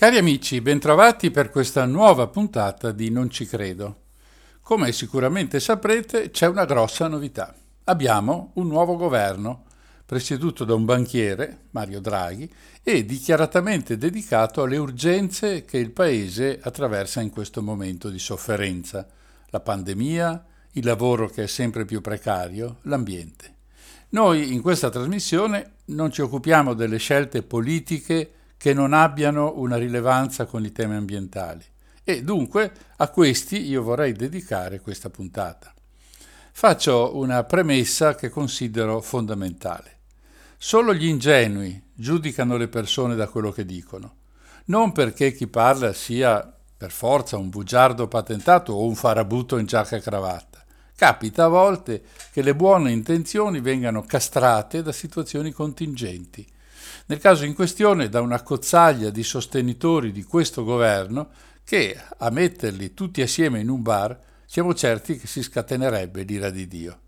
Cari amici, bentrovati per questa nuova puntata di Non ci credo. Come sicuramente saprete, c'è una grossa novità. Abbiamo un nuovo governo, presieduto da un banchiere, Mario Draghi, e dichiaratamente dedicato alle urgenze che il Paese attraversa in questo momento di sofferenza. La pandemia, il lavoro che è sempre più precario, l'ambiente. Noi in questa trasmissione non ci occupiamo delle scelte politiche che non abbiano una rilevanza con i temi ambientali e dunque a questi io vorrei dedicare questa puntata. Faccio una premessa che considero fondamentale. Solo gli ingenui giudicano le persone da quello che dicono, non perché chi parla sia per forza un bugiardo patentato o un farabutto in giacca e cravatta. Capita a volte che le buone intenzioni vengano castrate da situazioni contingenti. Nel caso in questione da una cozzaglia di sostenitori di questo governo che, a metterli tutti assieme in un bar, siamo certi che si scatenerebbe l'ira di Dio.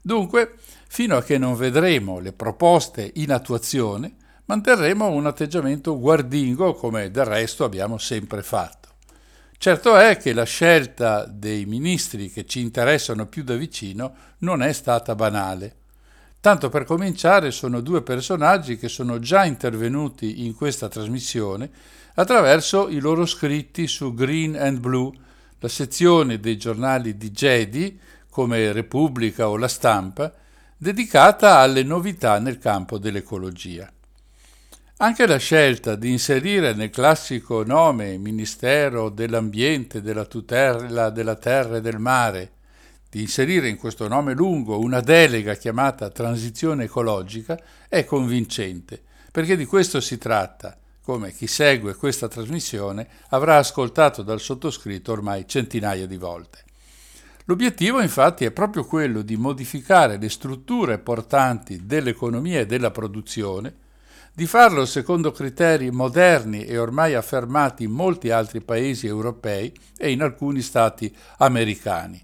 Dunque, fino a che non vedremo le proposte in attuazione, manterremo un atteggiamento guardingo come del resto abbiamo sempre fatto. Certo è che la scelta dei ministri che ci interessano più da vicino non è stata banale. Tanto per cominciare sono due personaggi che sono già intervenuti in questa trasmissione attraverso i loro scritti su Green and Blue, la sezione dei giornali di Jedi, come Repubblica o La Stampa, dedicata alle novità nel campo dell'ecologia. Anche la scelta di inserire nel classico nome Ministero dell'Ambiente, della tutela della terra e del mare, di inserire in questo nome lungo una delega chiamata transizione ecologica, è convincente, perché di questo si tratta, come chi segue questa trasmissione avrà ascoltato dal sottoscritto ormai centinaia di volte. L'obiettivo infatti è proprio quello di modificare le strutture portanti dell'economia e della produzione, di farlo secondo criteri moderni e ormai affermati in molti altri paesi europei e in alcuni stati americani.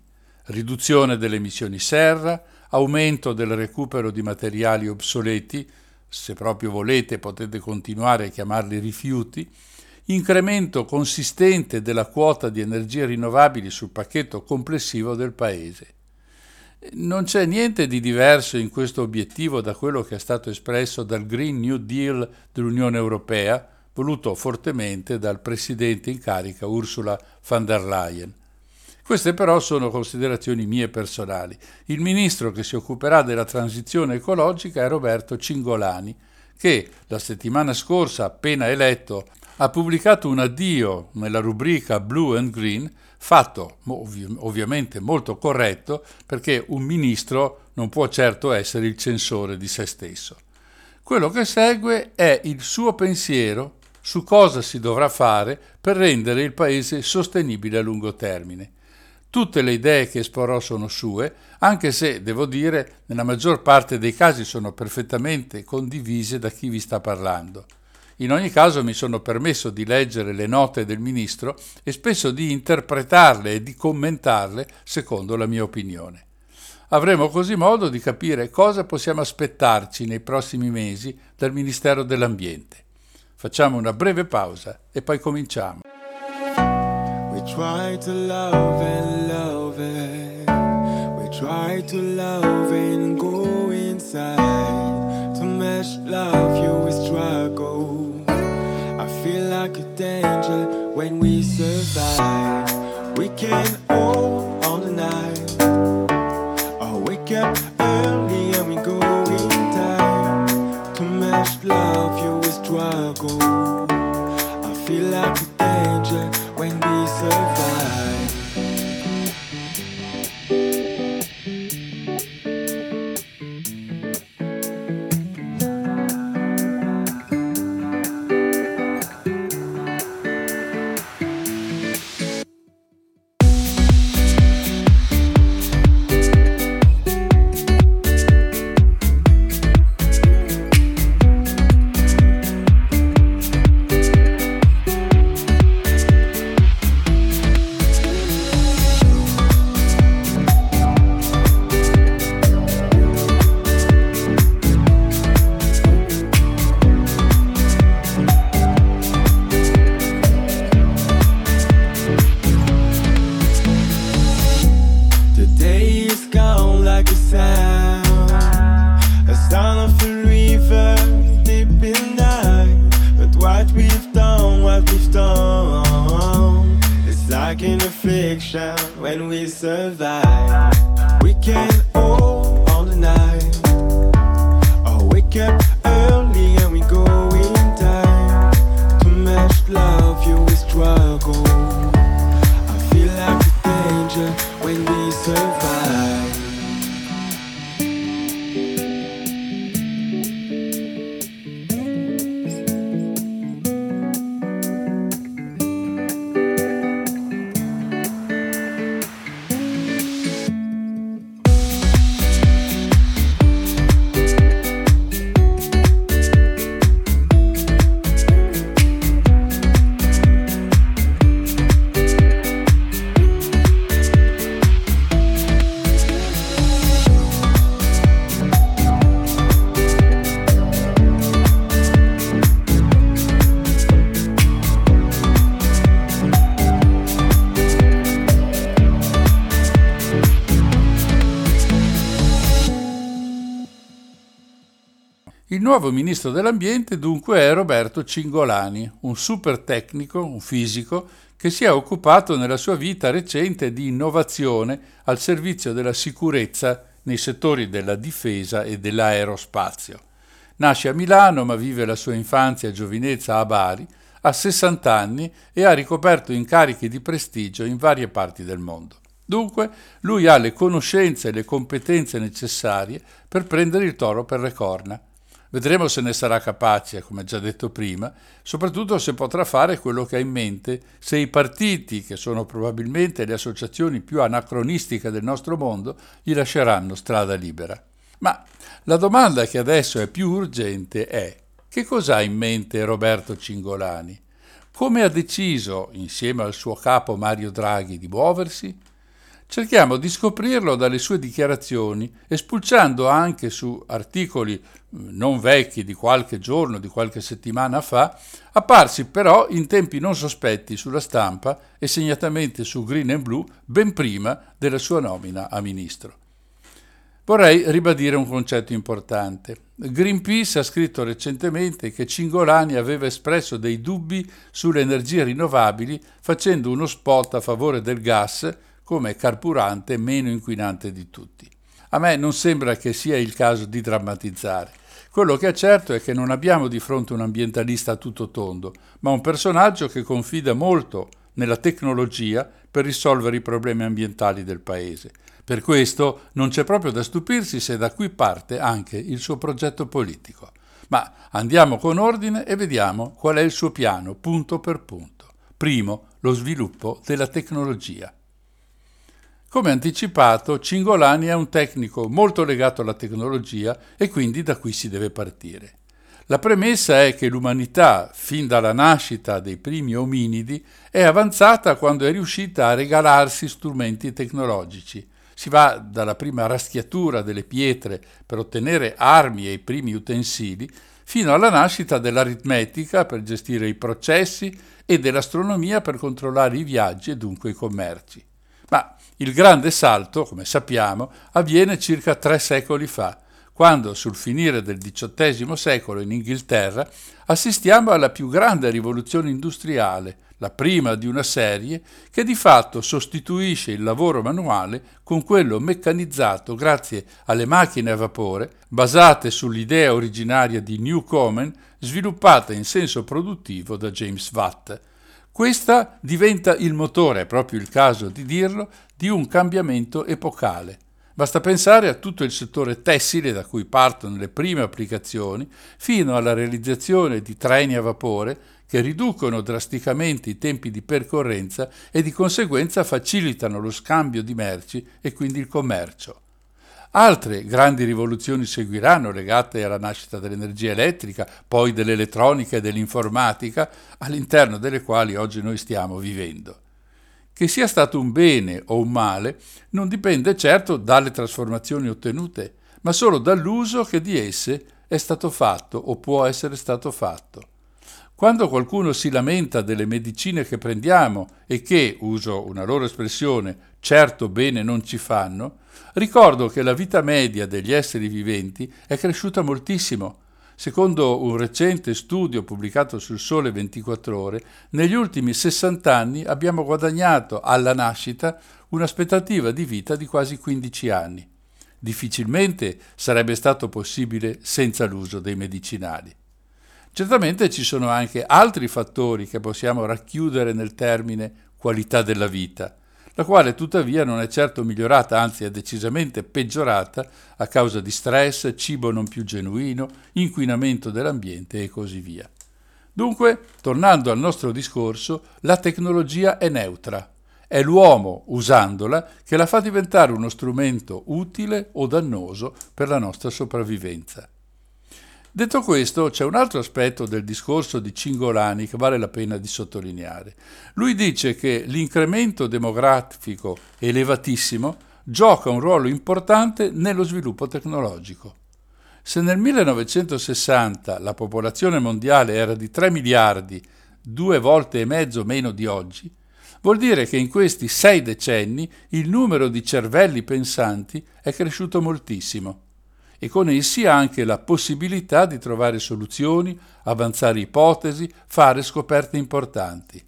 Riduzione delle emissioni serra, aumento del recupero di materiali obsoleti, se proprio volete potete continuare a chiamarli rifiuti, incremento consistente della quota di energie rinnovabili sul pacchetto complessivo del Paese. Non c'è niente di diverso in questo obiettivo da quello che è stato espresso dal Green New Deal dell'Unione Europea, voluto fortemente dal presidente in carica Ursula von der Leyen. Queste però sono considerazioni mie personali. Il ministro che si occuperà della transizione ecologica è Roberto Cingolani, che la settimana scorsa, appena eletto, ha pubblicato un addio nella rubrica Blue and Green, fatto ovvi- ovviamente molto corretto, perché un ministro non può certo essere il censore di se stesso. Quello che segue è il suo pensiero su cosa si dovrà fare per rendere il Paese sostenibile a lungo termine. Tutte le idee che esporrò sono sue, anche se, devo dire, nella maggior parte dei casi sono perfettamente condivise da chi vi sta parlando. In ogni caso mi sono permesso di leggere le note del ministro e spesso di interpretarle e di commentarle secondo la mia opinione. Avremo così modo di capire cosa possiamo aspettarci nei prossimi mesi dal Ministero dell'Ambiente. Facciamo una breve pausa e poi cominciamo. We try to love and love it. We try to love and danger when we survive. We can hold on the night. Or wake up early and we go in time. To match love, you will struggle. I feel like a nuovo ministro dell'ambiente dunque è Roberto Cingolani, un super tecnico, un fisico, che si è occupato nella sua vita recente di innovazione al servizio della sicurezza nei settori della difesa e dell'aerospazio. Nasce a Milano ma vive la sua infanzia e giovinezza a Bari, ha 60 anni e ha ricoperto incarichi di prestigio in varie parti del mondo. Dunque, lui ha le conoscenze e le competenze necessarie per prendere il toro per le corna. Vedremo se ne sarà capace, come già detto prima, soprattutto se potrà fare quello che ha in mente, se i partiti, che sono probabilmente le associazioni più anacronistiche del nostro mondo, gli lasceranno strada libera. Ma la domanda che adesso è più urgente è che cosa ha in mente Roberto Cingolani? Come ha deciso, insieme al suo capo Mario Draghi, di muoversi? Cerchiamo di scoprirlo dalle sue dichiarazioni, espulciando anche su articoli non vecchi di qualche giorno, di qualche settimana fa, apparsi però in tempi non sospetti sulla stampa e segnatamente su Green and Blue ben prima della sua nomina a ministro. Vorrei ribadire un concetto importante. Greenpeace ha scritto recentemente che Cingolani aveva espresso dei dubbi sulle energie rinnovabili facendo uno spot a favore del gas come carburante meno inquinante di tutti. A me non sembra che sia il caso di drammatizzare. Quello che è certo è che non abbiamo di fronte un ambientalista tutto tondo, ma un personaggio che confida molto nella tecnologia per risolvere i problemi ambientali del paese. Per questo non c'è proprio da stupirsi se da qui parte anche il suo progetto politico. Ma andiamo con ordine e vediamo qual è il suo piano punto per punto. Primo, lo sviluppo della tecnologia. Come anticipato, Cingolani è un tecnico molto legato alla tecnologia e quindi da qui si deve partire. La premessa è che l'umanità, fin dalla nascita dei primi ominidi, è avanzata quando è riuscita a regalarsi strumenti tecnologici. Si va dalla prima raschiatura delle pietre per ottenere armi e i primi utensili, fino alla nascita dell'aritmetica per gestire i processi e dell'astronomia per controllare i viaggi e dunque i commerci. Il grande salto, come sappiamo, avviene circa tre secoli fa, quando sul finire del XVIII secolo in Inghilterra assistiamo alla più grande rivoluzione industriale, la prima di una serie, che di fatto sostituisce il lavoro manuale con quello meccanizzato grazie alle macchine a vapore, basate sull'idea originaria di Newcomen, sviluppata in senso produttivo da James Watt. Questa diventa il motore, è proprio il caso di dirlo, di un cambiamento epocale. Basta pensare a tutto il settore tessile da cui partono le prime applicazioni, fino alla realizzazione di treni a vapore che riducono drasticamente i tempi di percorrenza e di conseguenza facilitano lo scambio di merci e quindi il commercio. Altre grandi rivoluzioni seguiranno legate alla nascita dell'energia elettrica, poi dell'elettronica e dell'informatica, all'interno delle quali oggi noi stiamo vivendo. Che sia stato un bene o un male non dipende certo dalle trasformazioni ottenute, ma solo dall'uso che di esse è stato fatto o può essere stato fatto. Quando qualcuno si lamenta delle medicine che prendiamo e che, uso una loro espressione, certo bene non ci fanno, ricordo che la vita media degli esseri viventi è cresciuta moltissimo. Secondo un recente studio pubblicato sul Sole 24 ore, negli ultimi 60 anni abbiamo guadagnato alla nascita un'aspettativa di vita di quasi 15 anni. Difficilmente sarebbe stato possibile senza l'uso dei medicinali. Certamente ci sono anche altri fattori che possiamo racchiudere nel termine qualità della vita, la quale tuttavia non è certo migliorata, anzi è decisamente peggiorata a causa di stress, cibo non più genuino, inquinamento dell'ambiente e così via. Dunque, tornando al nostro discorso, la tecnologia è neutra. È l'uomo, usandola, che la fa diventare uno strumento utile o dannoso per la nostra sopravvivenza. Detto questo, c'è un altro aspetto del discorso di Cingolani che vale la pena di sottolineare. Lui dice che l'incremento demografico elevatissimo gioca un ruolo importante nello sviluppo tecnologico. Se nel 1960 la popolazione mondiale era di 3 miliardi, due volte e mezzo meno di oggi, vuol dire che in questi sei decenni il numero di cervelli pensanti è cresciuto moltissimo e con essi anche la possibilità di trovare soluzioni, avanzare ipotesi, fare scoperte importanti.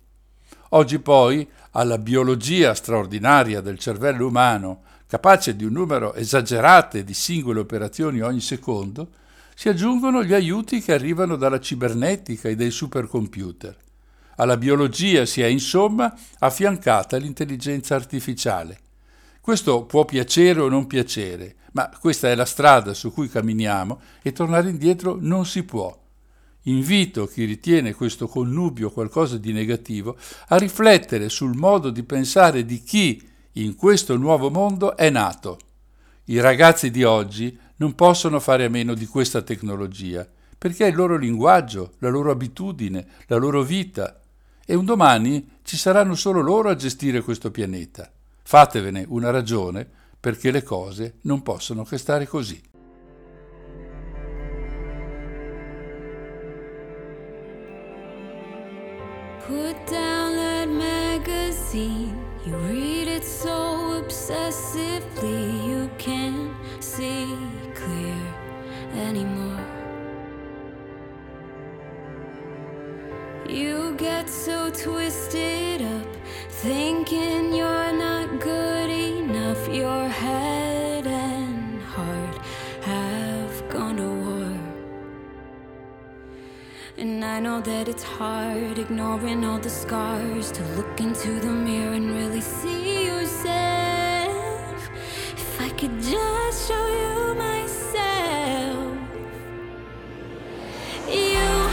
Oggi poi alla biologia straordinaria del cervello umano, capace di un numero esagerato di singole operazioni ogni secondo, si aggiungono gli aiuti che arrivano dalla cibernetica e dai supercomputer. Alla biologia si è insomma affiancata l'intelligenza artificiale. Questo può piacere o non piacere, ma questa è la strada su cui camminiamo e tornare indietro non si può. Invito chi ritiene questo connubio qualcosa di negativo a riflettere sul modo di pensare di chi in questo nuovo mondo è nato. I ragazzi di oggi non possono fare a meno di questa tecnologia, perché è il loro linguaggio, la loro abitudine, la loro vita, e un domani ci saranno solo loro a gestire questo pianeta. Fatevene una ragione perché le cose non possono che stare così. Put down that magazine. You read it so obsessively, you can't see clear anymore. You get so twisted up, thinking you're not good enough. Your head and heart have gone to war. And I know that it's hard, ignoring all the scars, to look into the mirror and really see yourself. If I could just show you myself. You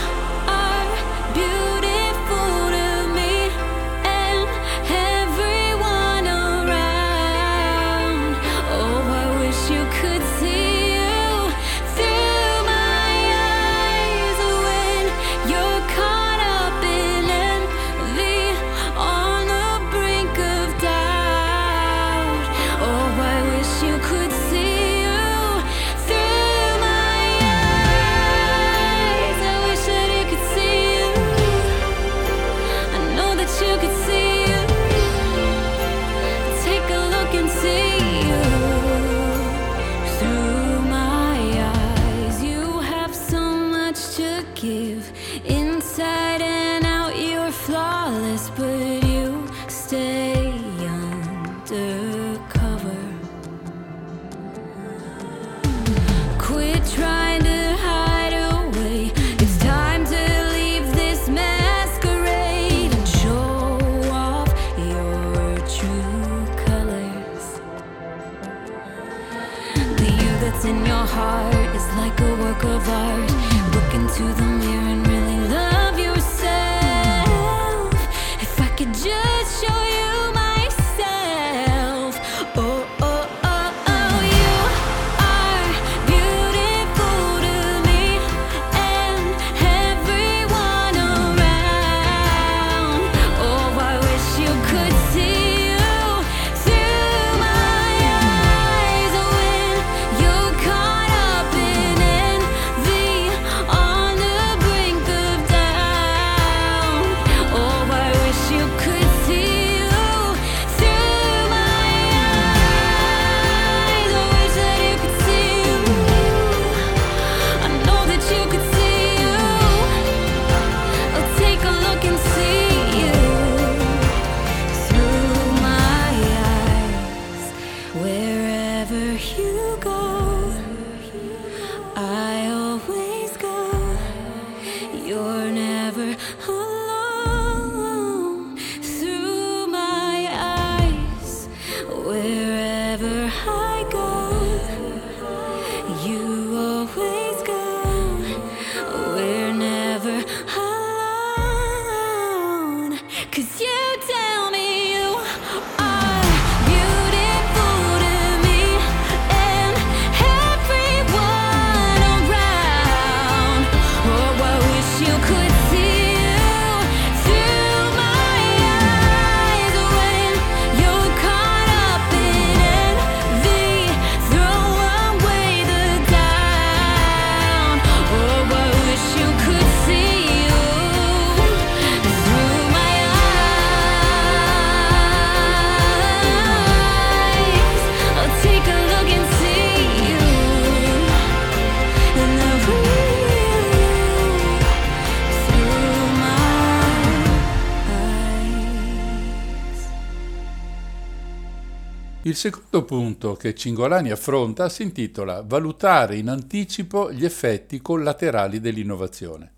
Il secondo punto che Cingolani affronta si intitola Valutare in anticipo gli effetti collaterali dell'innovazione.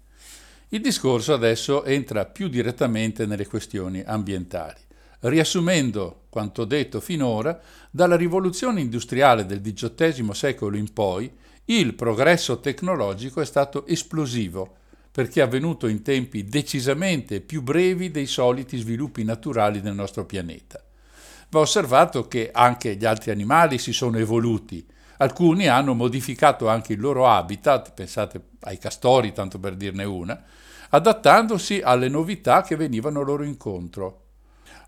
Il discorso adesso entra più direttamente nelle questioni ambientali. Riassumendo quanto detto finora, dalla rivoluzione industriale del XVIII secolo in poi, il progresso tecnologico è stato esplosivo perché è avvenuto in tempi decisamente più brevi dei soliti sviluppi naturali del nostro pianeta va osservato che anche gli altri animali si sono evoluti. Alcuni hanno modificato anche il loro habitat, pensate ai castori, tanto per dirne una, adattandosi alle novità che venivano loro incontro.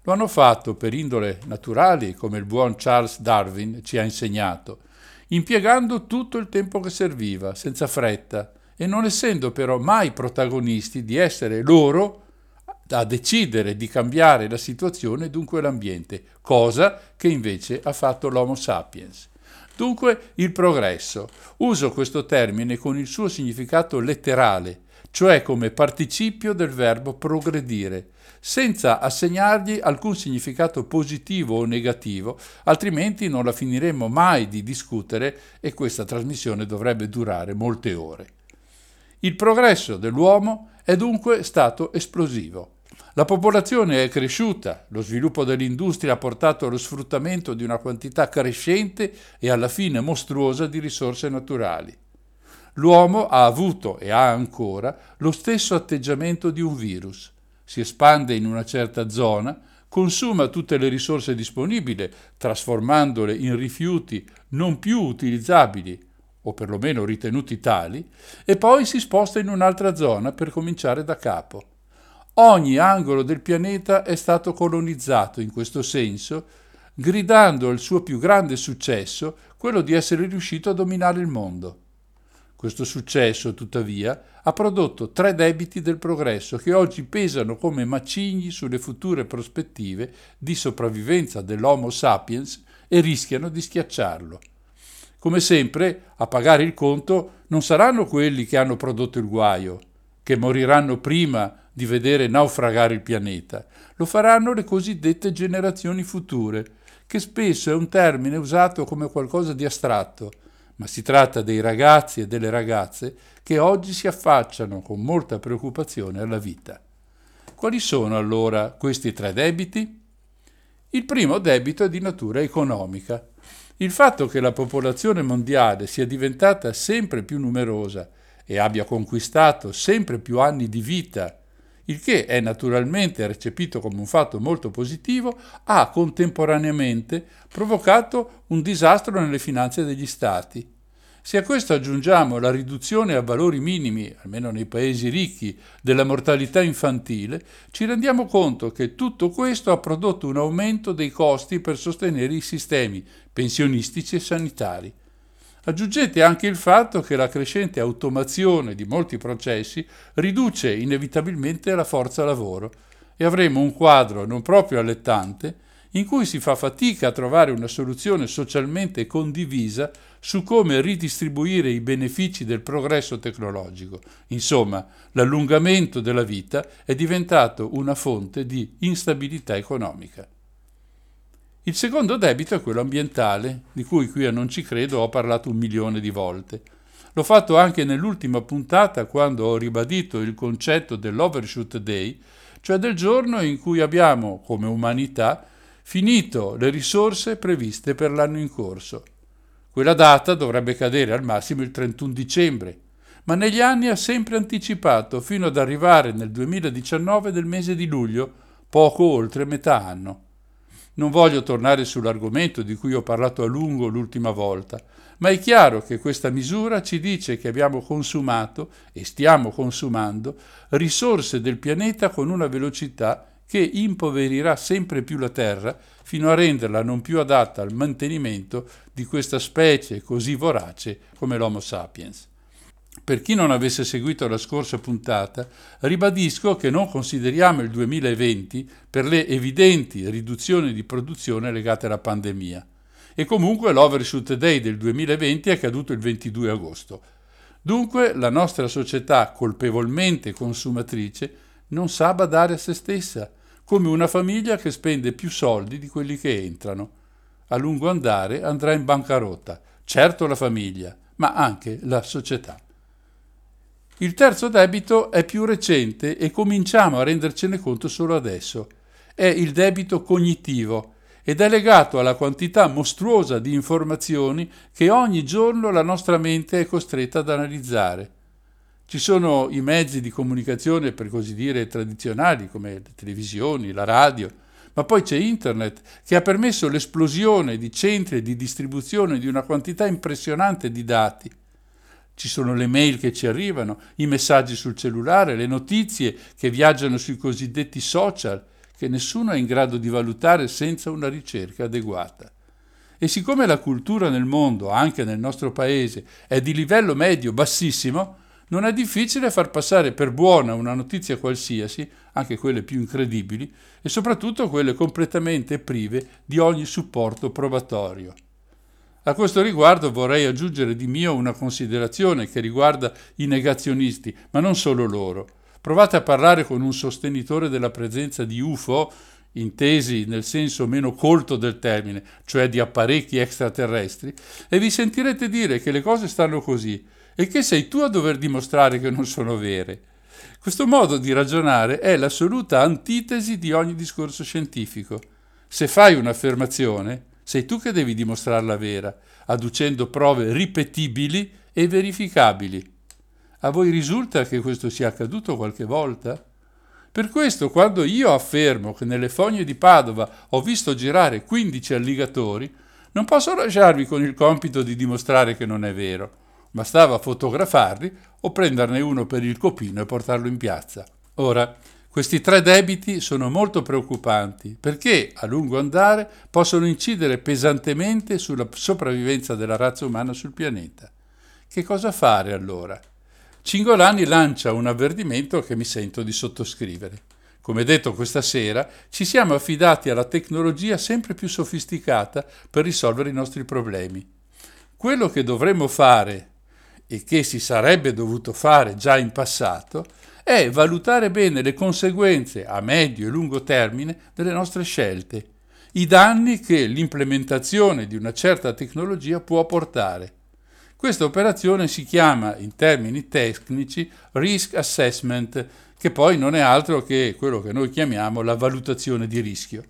Lo hanno fatto per indole naturali, come il buon Charles Darwin ci ha insegnato, impiegando tutto il tempo che serviva, senza fretta, e non essendo però mai protagonisti di essere loro a decidere di cambiare la situazione, dunque l'ambiente, cosa che invece ha fatto l'Homo sapiens. Dunque il progresso. Uso questo termine con il suo significato letterale, cioè come participio del verbo progredire, senza assegnargli alcun significato positivo o negativo, altrimenti non la finiremo mai di discutere e questa trasmissione dovrebbe durare molte ore. Il progresso dell'uomo è dunque stato esplosivo. La popolazione è cresciuta, lo sviluppo dell'industria ha portato allo sfruttamento di una quantità crescente e alla fine mostruosa di risorse naturali. L'uomo ha avuto e ha ancora lo stesso atteggiamento di un virus. Si espande in una certa zona, consuma tutte le risorse disponibili, trasformandole in rifiuti non più utilizzabili o perlomeno ritenuti tali, e poi si sposta in un'altra zona per cominciare da capo. Ogni angolo del pianeta è stato colonizzato in questo senso, gridando il suo più grande successo, quello di essere riuscito a dominare il mondo. Questo successo, tuttavia, ha prodotto tre debiti del progresso che oggi pesano come macigni sulle future prospettive di sopravvivenza dell'Homo sapiens e rischiano di schiacciarlo. Come sempre, a pagare il conto non saranno quelli che hanno prodotto il guaio, che moriranno prima di vedere naufragare il pianeta, lo faranno le cosiddette generazioni future, che spesso è un termine usato come qualcosa di astratto, ma si tratta dei ragazzi e delle ragazze che oggi si affacciano con molta preoccupazione alla vita. Quali sono allora questi tre debiti? Il primo debito è di natura economica. Il fatto che la popolazione mondiale sia diventata sempre più numerosa e abbia conquistato sempre più anni di vita il che è naturalmente recepito come un fatto molto positivo, ha contemporaneamente provocato un disastro nelle finanze degli Stati. Se a questo aggiungiamo la riduzione a valori minimi, almeno nei paesi ricchi, della mortalità infantile, ci rendiamo conto che tutto questo ha prodotto un aumento dei costi per sostenere i sistemi pensionistici e sanitari. Aggiungete anche il fatto che la crescente automazione di molti processi riduce inevitabilmente la forza lavoro e avremo un quadro non proprio allettante in cui si fa fatica a trovare una soluzione socialmente condivisa su come ridistribuire i benefici del progresso tecnologico. Insomma, l'allungamento della vita è diventato una fonte di instabilità economica. Il secondo debito è quello ambientale, di cui qui a Non ci credo ho parlato un milione di volte. L'ho fatto anche nell'ultima puntata quando ho ribadito il concetto dell'Overshoot Day, cioè del giorno in cui abbiamo, come umanità, finito le risorse previste per l'anno in corso. Quella data dovrebbe cadere al massimo il 31 dicembre, ma negli anni ha sempre anticipato fino ad arrivare nel 2019 del mese di luglio, poco oltre metà anno. Non voglio tornare sull'argomento di cui ho parlato a lungo l'ultima volta, ma è chiaro che questa misura ci dice che abbiamo consumato e stiamo consumando risorse del pianeta con una velocità che impoverirà sempre più la Terra fino a renderla non più adatta al mantenimento di questa specie così vorace come l'Homo sapiens. Per chi non avesse seguito la scorsa puntata, ribadisco che non consideriamo il 2020 per le evidenti riduzioni di produzione legate alla pandemia. E comunque l'Overshoot Day del 2020 è caduto il 22 agosto. Dunque la nostra società colpevolmente consumatrice non sa badare a se stessa, come una famiglia che spende più soldi di quelli che entrano. A lungo andare andrà in bancarotta, certo la famiglia, ma anche la società. Il terzo debito è più recente e cominciamo a rendercene conto solo adesso. È il debito cognitivo ed è legato alla quantità mostruosa di informazioni che ogni giorno la nostra mente è costretta ad analizzare. Ci sono i mezzi di comunicazione, per così dire, tradizionali, come le televisioni, la radio, ma poi c'è Internet, che ha permesso l'esplosione di centri di distribuzione di una quantità impressionante di dati. Ci sono le mail che ci arrivano, i messaggi sul cellulare, le notizie che viaggiano sui cosiddetti social, che nessuno è in grado di valutare senza una ricerca adeguata. E siccome la cultura nel mondo, anche nel nostro paese, è di livello medio bassissimo, non è difficile far passare per buona una notizia qualsiasi, anche quelle più incredibili, e soprattutto quelle completamente prive di ogni supporto probatorio. A questo riguardo vorrei aggiungere di mio una considerazione che riguarda i negazionisti, ma non solo loro. Provate a parlare con un sostenitore della presenza di UFO, intesi nel senso meno colto del termine, cioè di apparecchi extraterrestri, e vi sentirete dire che le cose stanno così e che sei tu a dover dimostrare che non sono vere. Questo modo di ragionare è l'assoluta antitesi di ogni discorso scientifico. Se fai un'affermazione, sei tu che devi dimostrarla vera, adducendo prove ripetibili e verificabili. A voi risulta che questo sia accaduto qualche volta? Per questo, quando io affermo che nelle fogne di Padova ho visto girare 15 alligatori, non posso lasciarvi con il compito di dimostrare che non è vero. Bastava fotografarli o prenderne uno per il copino e portarlo in piazza. Ora, questi tre debiti sono molto preoccupanti perché, a lungo andare, possono incidere pesantemente sulla sopravvivenza della razza umana sul pianeta. Che cosa fare allora? Cingolani lancia un avvertimento che mi sento di sottoscrivere. Come detto questa sera, ci siamo affidati alla tecnologia sempre più sofisticata per risolvere i nostri problemi. Quello che dovremmo fare e che si sarebbe dovuto fare già in passato, è valutare bene le conseguenze a medio e lungo termine delle nostre scelte, i danni che l'implementazione di una certa tecnologia può portare. Questa operazione si chiama in termini tecnici risk assessment, che poi non è altro che quello che noi chiamiamo la valutazione di rischio.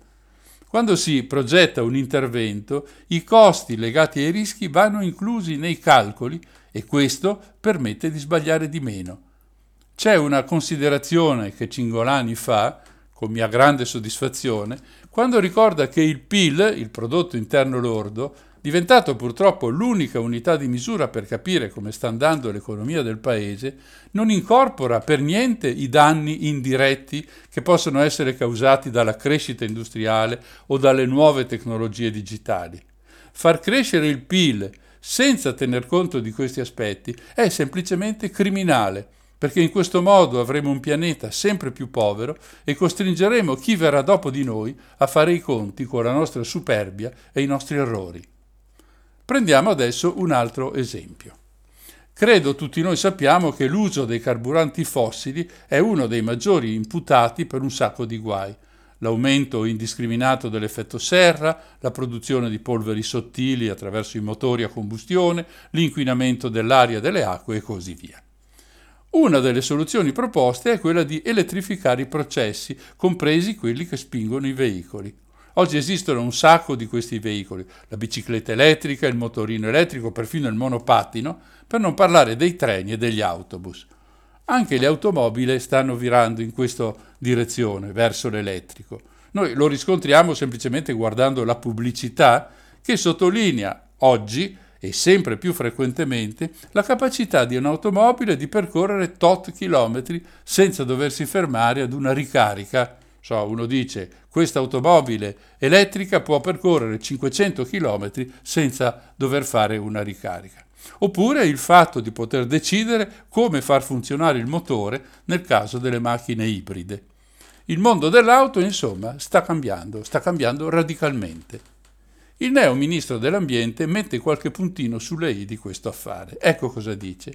Quando si progetta un intervento, i costi legati ai rischi vanno inclusi nei calcoli e questo permette di sbagliare di meno. C'è una considerazione che Cingolani fa, con mia grande soddisfazione, quando ricorda che il PIL, il prodotto interno lordo, diventato purtroppo l'unica unità di misura per capire come sta andando l'economia del paese, non incorpora per niente i danni indiretti che possono essere causati dalla crescita industriale o dalle nuove tecnologie digitali. Far crescere il PIL senza tener conto di questi aspetti è semplicemente criminale, perché in questo modo avremo un pianeta sempre più povero e costringeremo chi verrà dopo di noi a fare i conti con la nostra superbia e i nostri errori. Prendiamo adesso un altro esempio. Credo tutti noi sappiamo che l'uso dei carburanti fossili è uno dei maggiori imputati per un sacco di guai, l'aumento indiscriminato dell'effetto serra, la produzione di polveri sottili attraverso i motori a combustione, l'inquinamento dell'aria e delle acque e così via. Una delle soluzioni proposte è quella di elettrificare i processi, compresi quelli che spingono i veicoli. Oggi esistono un sacco di questi veicoli, la bicicletta elettrica, il motorino elettrico, perfino il monopattino, per non parlare dei treni e degli autobus. Anche le automobili stanno virando in questa direzione, verso l'elettrico. Noi lo riscontriamo semplicemente guardando la pubblicità che sottolinea oggi e sempre più frequentemente la capacità di un'automobile di percorrere tot chilometri senza doversi fermare ad una ricarica. So, uno dice questa automobile elettrica può percorrere 500 chilometri senza dover fare una ricarica oppure il fatto di poter decidere come far funzionare il motore nel caso delle macchine ibride. Il mondo dell'auto, insomma, sta cambiando, sta cambiando radicalmente. Il neo ministro dell'ambiente mette qualche puntino sulle i di questo affare. Ecco cosa dice.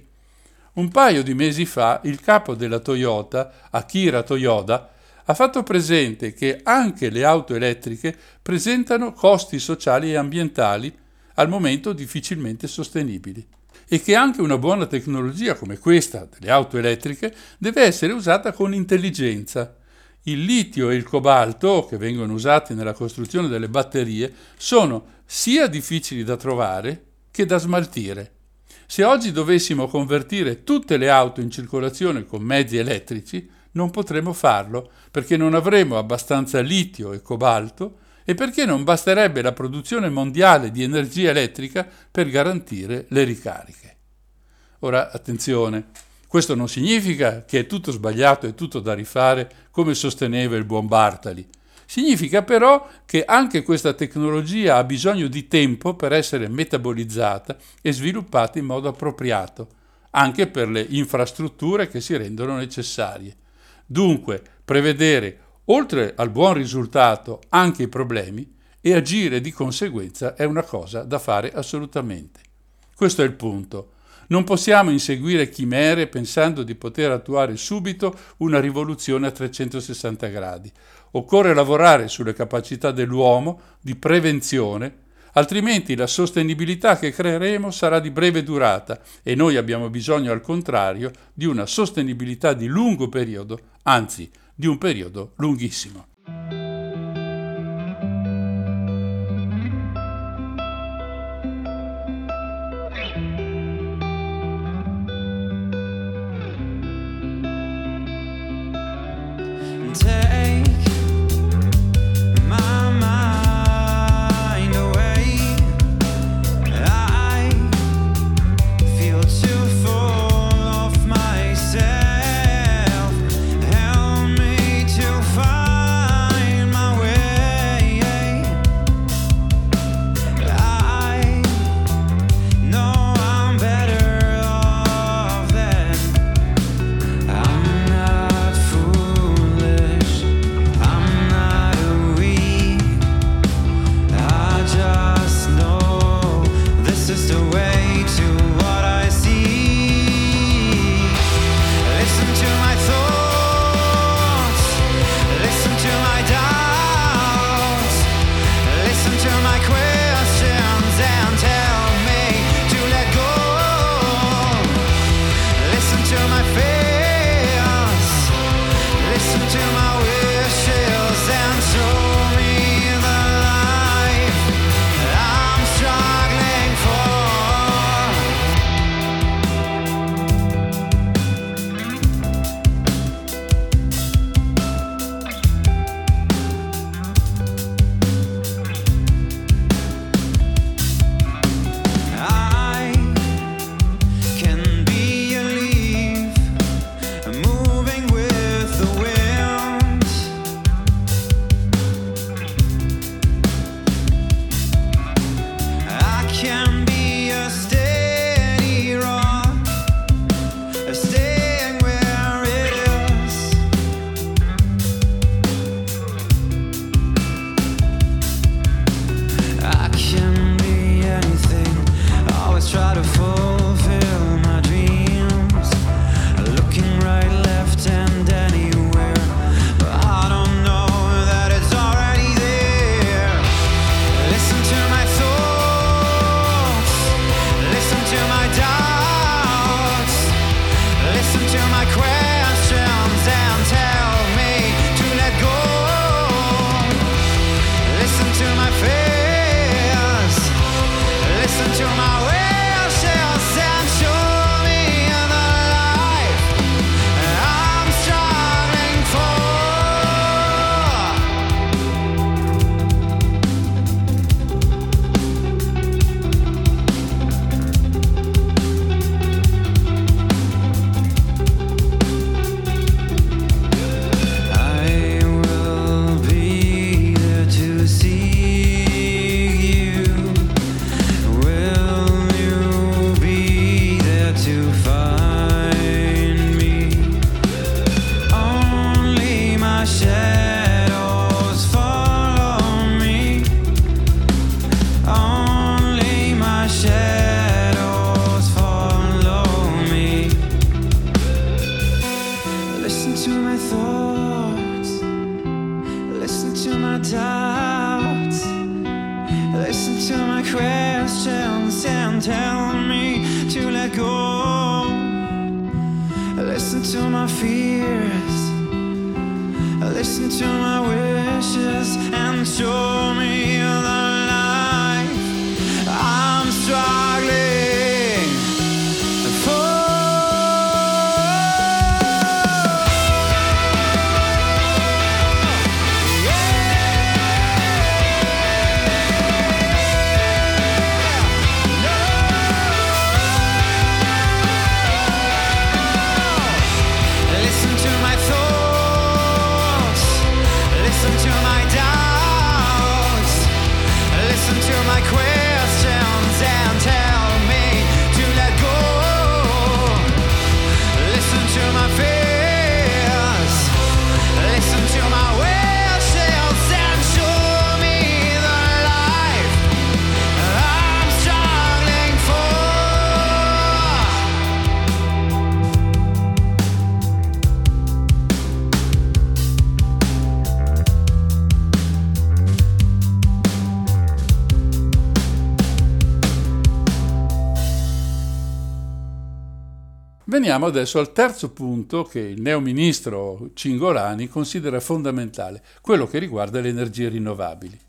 Un paio di mesi fa il capo della Toyota, Akira Toyoda, ha fatto presente che anche le auto elettriche presentano costi sociali e ambientali al momento difficilmente sostenibili e che anche una buona tecnologia come questa delle auto elettriche deve essere usata con intelligenza. Il litio e il cobalto, che vengono usati nella costruzione delle batterie, sono sia difficili da trovare che da smaltire. Se oggi dovessimo convertire tutte le auto in circolazione con mezzi elettrici, non potremo farlo perché non avremo abbastanza litio e cobalto e perché non basterebbe la produzione mondiale di energia elettrica per garantire le ricariche. Ora attenzione, questo non significa che è tutto sbagliato e tutto da rifare come sosteneva il buon Bartali. Significa però che anche questa tecnologia ha bisogno di tempo per essere metabolizzata e sviluppata in modo appropriato, anche per le infrastrutture che si rendono necessarie. Dunque, prevedere, oltre al buon risultato, anche i problemi e agire di conseguenza è una cosa da fare assolutamente. Questo è il punto. Non possiamo inseguire chimere pensando di poter attuare subito una rivoluzione a 360 gradi. Occorre lavorare sulle capacità dell'uomo di prevenzione altrimenti la sostenibilità che creeremo sarà di breve durata e noi abbiamo bisogno al contrario di una sostenibilità di lungo periodo, anzi di un periodo lunghissimo. turn Veniamo adesso al terzo punto che il neoministro Cingolani considera fondamentale, quello che riguarda le energie rinnovabili.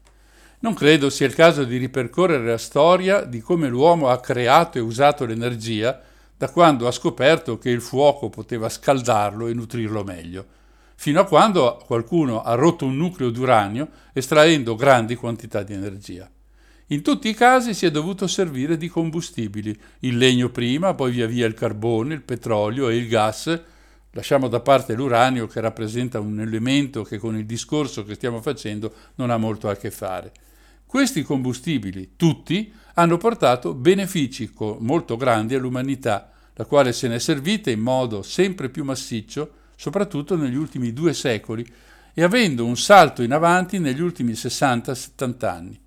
Non credo sia il caso di ripercorrere la storia di come l'uomo ha creato e usato l'energia da quando ha scoperto che il fuoco poteva scaldarlo e nutrirlo meglio, fino a quando qualcuno ha rotto un nucleo d'uranio estraendo grandi quantità di energia. In tutti i casi si è dovuto servire di combustibili, il legno prima, poi via via il carbone, il petrolio e il gas. Lasciamo da parte l'uranio che rappresenta un elemento che con il discorso che stiamo facendo non ha molto a che fare. Questi combustibili, tutti, hanno portato benefici molto grandi all'umanità, la quale se ne è servita in modo sempre più massiccio, soprattutto negli ultimi due secoli, e avendo un salto in avanti negli ultimi 60-70 anni.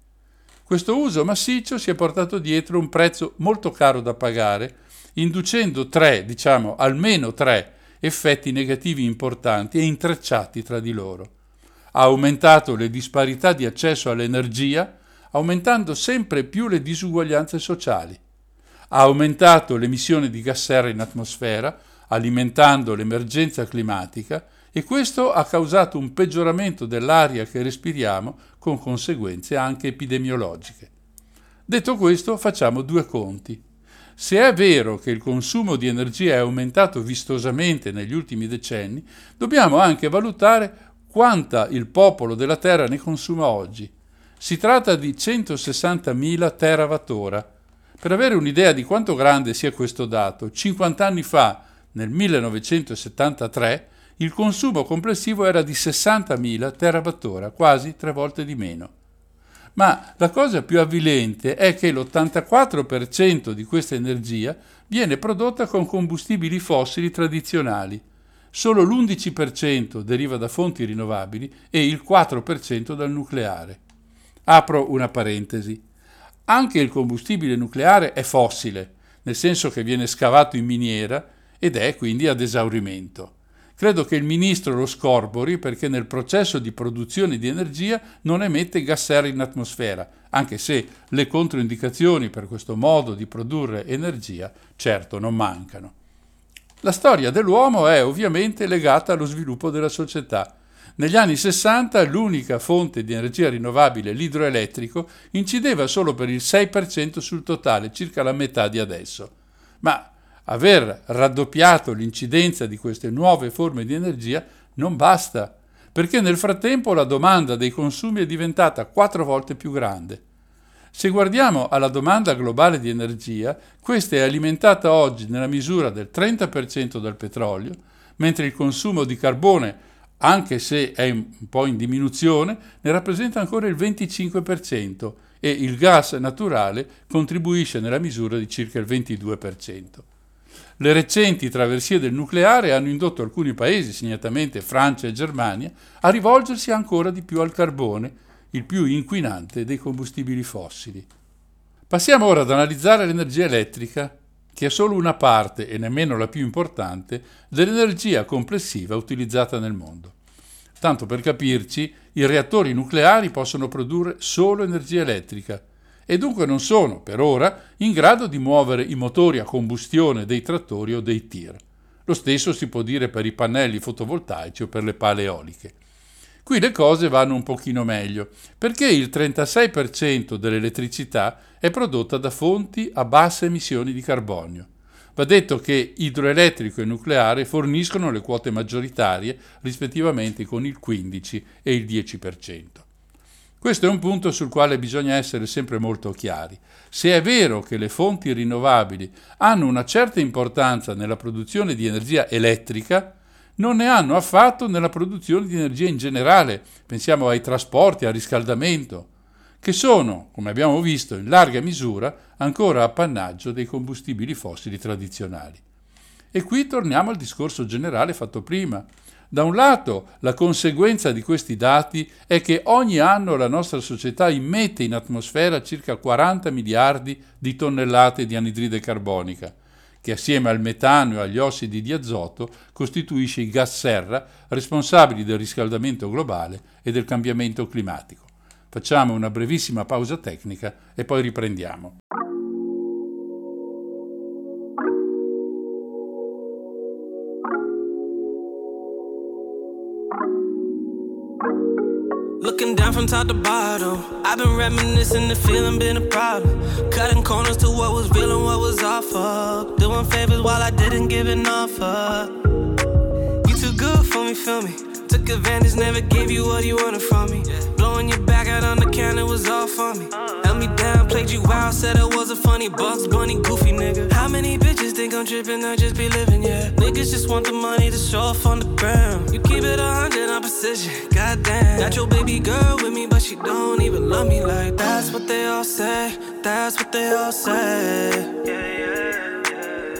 Questo uso massiccio si è portato dietro un prezzo molto caro da pagare, inducendo tre, diciamo almeno tre, effetti negativi importanti e intrecciati tra di loro. Ha aumentato le disparità di accesso all'energia, aumentando sempre più le disuguaglianze sociali. Ha aumentato l'emissione di gas serra in atmosfera, alimentando l'emergenza climatica e questo ha causato un peggioramento dell'aria che respiriamo con conseguenze anche epidemiologiche. Detto questo, facciamo due conti. Se è vero che il consumo di energia è aumentato vistosamente negli ultimi decenni, dobbiamo anche valutare quanta il popolo della Terra ne consuma oggi. Si tratta di 160.000 terawattora. Per avere un'idea di quanto grande sia questo dato, 50 anni fa, nel 1973, il consumo complessivo era di 60.000 terawattora, quasi tre volte di meno. Ma la cosa più avvilente è che l'84% di questa energia viene prodotta con combustibili fossili tradizionali. Solo l'11% deriva da fonti rinnovabili e il 4% dal nucleare. Apro una parentesi. Anche il combustibile nucleare è fossile, nel senso che viene scavato in miniera ed è quindi ad esaurimento. Credo che il ministro lo scorbori perché nel processo di produzione di energia non emette gas serra in atmosfera, anche se le controindicazioni per questo modo di produrre energia certo non mancano. La storia dell'uomo è ovviamente legata allo sviluppo della società. Negli anni 60 l'unica fonte di energia rinnovabile, l'idroelettrico, incideva solo per il 6% sul totale, circa la metà di adesso. Ma aver raddoppiato l'incidenza di queste nuove forme di energia non basta, perché nel frattempo la domanda dei consumi è diventata quattro volte più grande. Se guardiamo alla domanda globale di energia, questa è alimentata oggi nella misura del 30% dal petrolio, mentre il consumo di carbone, anche se è un po' in diminuzione, ne rappresenta ancora il 25% e il gas naturale contribuisce nella misura di circa il 22%. Le recenti traversie del nucleare hanno indotto alcuni paesi, segnatamente Francia e Germania, a rivolgersi ancora di più al carbone, il più inquinante dei combustibili fossili. Passiamo ora ad analizzare l'energia elettrica, che è solo una parte, e nemmeno la più importante, dell'energia complessiva utilizzata nel mondo. Tanto per capirci, i reattori nucleari possono produrre solo energia elettrica e dunque non sono, per ora, in grado di muovere i motori a combustione dei trattori o dei tir. Lo stesso si può dire per i pannelli fotovoltaici o per le pale eoliche. Qui le cose vanno un pochino meglio, perché il 36% dell'elettricità è prodotta da fonti a basse emissioni di carbonio. Va detto che idroelettrico e nucleare forniscono le quote maggioritarie, rispettivamente con il 15 e il 10%. Questo è un punto sul quale bisogna essere sempre molto chiari. Se è vero che le fonti rinnovabili hanno una certa importanza nella produzione di energia elettrica, non ne hanno affatto nella produzione di energia in generale, pensiamo ai trasporti, al riscaldamento, che sono, come abbiamo visto, in larga misura ancora appannaggio dei combustibili fossili tradizionali. E qui torniamo al discorso generale fatto prima. Da un lato, la conseguenza di questi dati è che ogni anno la nostra società immette in atmosfera circa 40 miliardi di tonnellate di anidride carbonica, che assieme al metano e agli ossidi di azoto costituisce i gas serra responsabili del riscaldamento globale e del cambiamento climatico. Facciamo una brevissima pausa tecnica e poi riprendiamo. From top to bottom. I've been reminiscing, the feeling been a problem. Cutting corners to what was real and what was off of. Doing favors while I didn't give enough of. You too good for me, feel me. Took advantage, never gave you what you wanted from me. Blowing your back out on the counter was all for me. Held me down, played you wild, said I was a funny Bugs Bunny, goofy nigga. How many bitches think I'm tripping? I just be living, yeah. Niggas just want the money to show off on the ground. You keep it a hundred on precision, goddamn. Got your baby girl with me, but she don't even love me like that. That's what they all say. That's what they all say.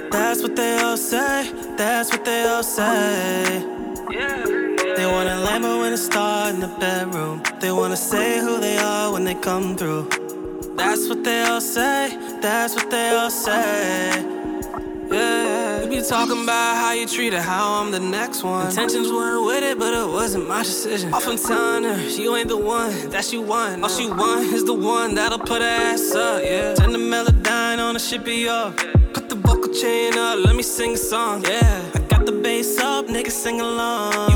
That's what they all say. That's what they all say. They wanna a Lambo and a star in the bedroom. They wanna say who they are when they come through. That's what they all say. That's what they all say. Yeah, you be talking about how you treat her, how I'm the next one. Intentions weren't with it, but it wasn't my decision. Often telling her you ain't the one that she want. All she want is the one that'll put her ass up. Yeah, turn the melodyne on, the shit be up. Put the vocal chain up, let me sing a song. Yeah, I got the bass up, niggas sing along.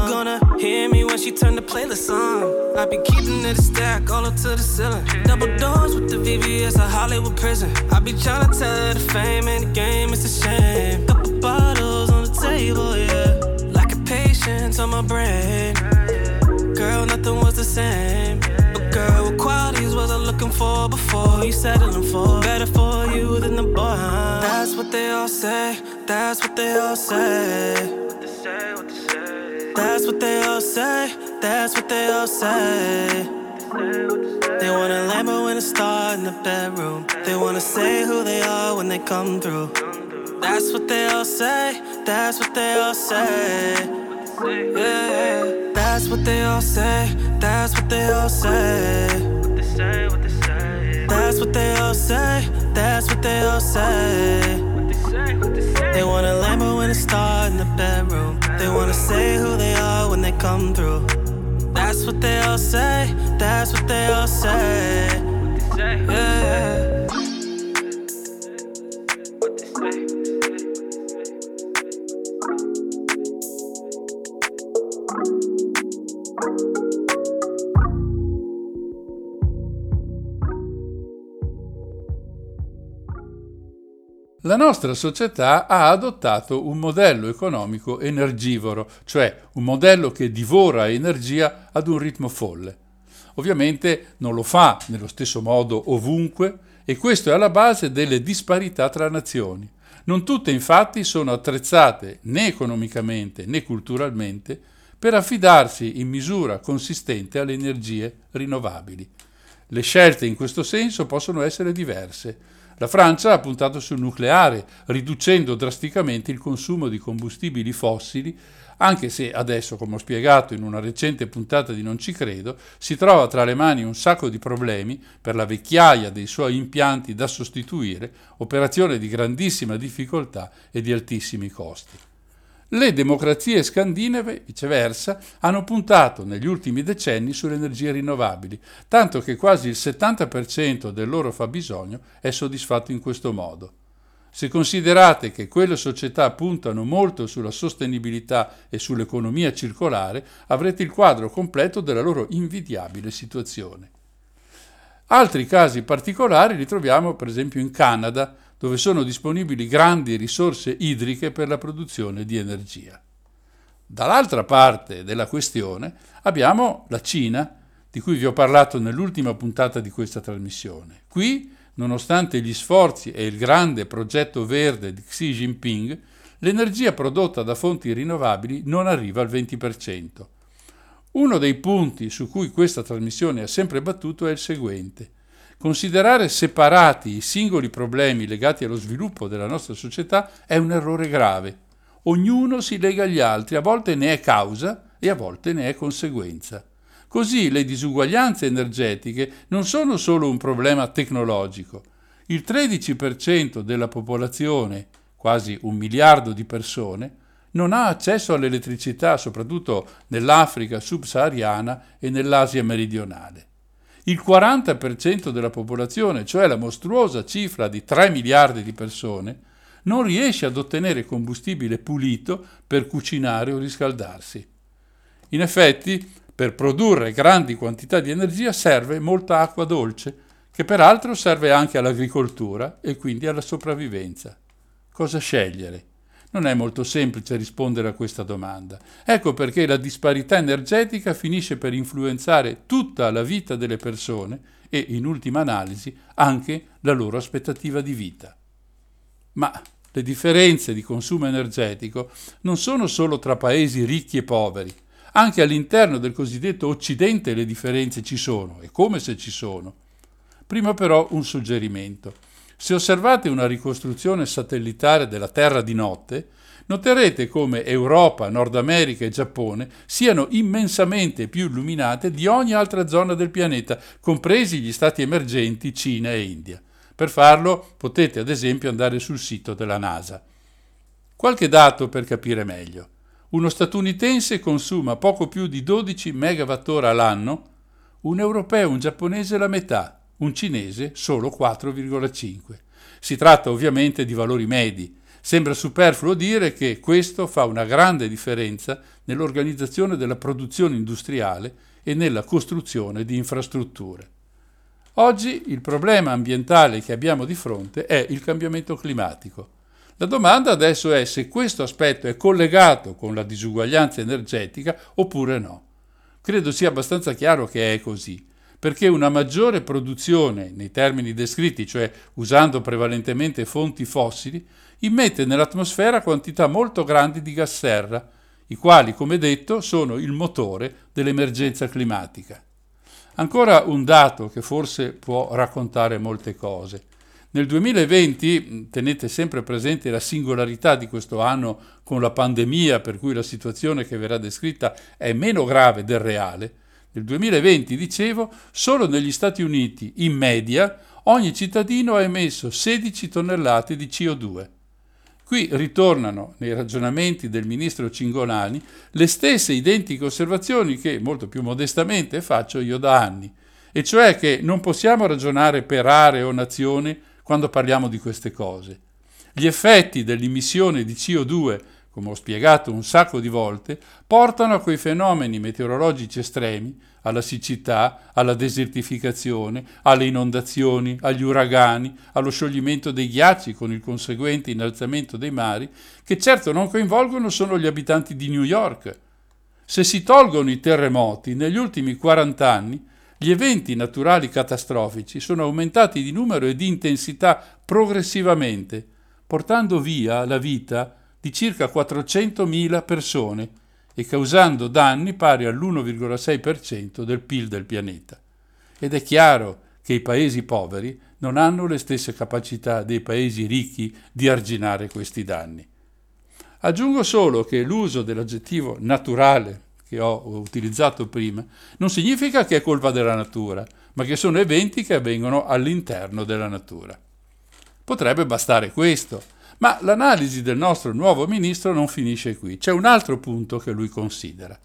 Hear me when she turn the playlist on. I be keeping it a stack all up to the ceiling. Double doors with the VVS, a Hollywood prison. I be tryna tell her the fame and the game is a shame. Couple bottles on the table, yeah. Lack of patience on my brain. Girl, nothing was the same. But girl, what qualities was I looking for before you settling for? Better for you than the boy. That's what they all say. That's what they all say. That's what they all say. That's what they all say. They want a Lambo and a star in the bedroom. They wanna say who they are when they come through. That's what they all say. That's what they all say. Yeah. That's what they all say. That's what they all say. That's what they all say. That's what they all say. They want a Lambo and a star in the bedroom. They wanna say who they are when they come through. That's what they all say. That's what they all say. Yeah. La nostra società ha adottato un modello economico energivoro, cioè un modello che divora energia ad un ritmo folle. Ovviamente non lo fa nello stesso modo ovunque e questo è alla base delle disparità tra nazioni. Non tutte infatti sono attrezzate né economicamente né culturalmente per affidarsi in misura consistente alle energie rinnovabili. Le scelte in questo senso possono essere diverse. La Francia ha puntato sul nucleare, riducendo drasticamente il consumo di combustibili fossili, anche se adesso, come ho spiegato in una recente puntata di Non ci credo, si trova tra le mani un sacco di problemi per la vecchiaia dei suoi impianti da sostituire, operazione di grandissima difficoltà e di altissimi costi. Le democrazie scandinave, viceversa, hanno puntato negli ultimi decenni sulle energie rinnovabili, tanto che quasi il 70% del loro fabbisogno è soddisfatto in questo modo. Se considerate che quelle società puntano molto sulla sostenibilità e sull'economia circolare, avrete il quadro completo della loro invidiabile situazione. Altri casi particolari li troviamo per esempio in Canada, dove sono disponibili grandi risorse idriche per la produzione di energia. Dall'altra parte della questione abbiamo la Cina, di cui vi ho parlato nell'ultima puntata di questa trasmissione. Qui, nonostante gli sforzi e il grande progetto verde di Xi Jinping, l'energia prodotta da fonti rinnovabili non arriva al 20%. Uno dei punti su cui questa trasmissione ha sempre battuto è il seguente. Considerare separati i singoli problemi legati allo sviluppo della nostra società è un errore grave. Ognuno si lega agli altri, a volte ne è causa e a volte ne è conseguenza. Così le disuguaglianze energetiche non sono solo un problema tecnologico. Il 13% della popolazione, quasi un miliardo di persone, non ha accesso all'elettricità, soprattutto nell'Africa subsahariana e nell'Asia meridionale. Il 40% della popolazione, cioè la mostruosa cifra di 3 miliardi di persone, non riesce ad ottenere combustibile pulito per cucinare o riscaldarsi. In effetti, per produrre grandi quantità di energia serve molta acqua dolce, che peraltro serve anche all'agricoltura e quindi alla sopravvivenza. Cosa scegliere? Non è molto semplice rispondere a questa domanda. Ecco perché la disparità energetica finisce per influenzare tutta la vita delle persone e, in ultima analisi, anche la loro aspettativa di vita. Ma le differenze di consumo energetico non sono solo tra paesi ricchi e poveri. Anche all'interno del cosiddetto Occidente le differenze ci sono, e come se ci sono. Prima però un suggerimento. Se osservate una ricostruzione satellitare della Terra di notte, noterete come Europa, Nord America e Giappone siano immensamente più illuminate di ogni altra zona del pianeta, compresi gli stati emergenti Cina e India. Per farlo potete ad esempio andare sul sito della NASA. Qualche dato per capire meglio. Uno statunitense consuma poco più di 12 MWh all'anno, un europeo e un giapponese la metà, un cinese solo 4,5. Si tratta ovviamente di valori medi. Sembra superfluo dire che questo fa una grande differenza nell'organizzazione della produzione industriale e nella costruzione di infrastrutture. Oggi il problema ambientale che abbiamo di fronte è il cambiamento climatico. La domanda adesso è se questo aspetto è collegato con la disuguaglianza energetica oppure no. Credo sia abbastanza chiaro che è così perché una maggiore produzione nei termini descritti, cioè usando prevalentemente fonti fossili, immette nell'atmosfera quantità molto grandi di gas serra, i quali, come detto, sono il motore dell'emergenza climatica. Ancora un dato che forse può raccontare molte cose. Nel 2020, tenete sempre presente la singolarità di questo anno con la pandemia, per cui la situazione che verrà descritta è meno grave del reale, nel 2020, dicevo, solo negli Stati Uniti, in media, ogni cittadino ha emesso 16 tonnellate di CO2. Qui ritornano nei ragionamenti del ministro Cingolani le stesse identiche osservazioni che molto più modestamente faccio io da anni, e cioè che non possiamo ragionare per aree o nazioni quando parliamo di queste cose. Gli effetti dell'emissione di CO2 come ho spiegato un sacco di volte, portano a quei fenomeni meteorologici estremi, alla siccità, alla desertificazione, alle inondazioni, agli uragani, allo scioglimento dei ghiacci con il conseguente innalzamento dei mari, che certo non coinvolgono solo gli abitanti di New York. Se si tolgono i terremoti, negli ultimi 40 anni gli eventi naturali catastrofici sono aumentati di numero e di intensità progressivamente, portando via la vita di circa 400.000 persone e causando danni pari all'1,6% del PIL del pianeta. Ed è chiaro che i paesi poveri non hanno le stesse capacità dei paesi ricchi di arginare questi danni. Aggiungo solo che l'uso dell'aggettivo naturale che ho utilizzato prima non significa che è colpa della natura, ma che sono eventi che avvengono all'interno della natura. Potrebbe bastare questo, Ma l'analisi del nostro nuovo ministro non finisce qui, c'è un altro punto che lui considera.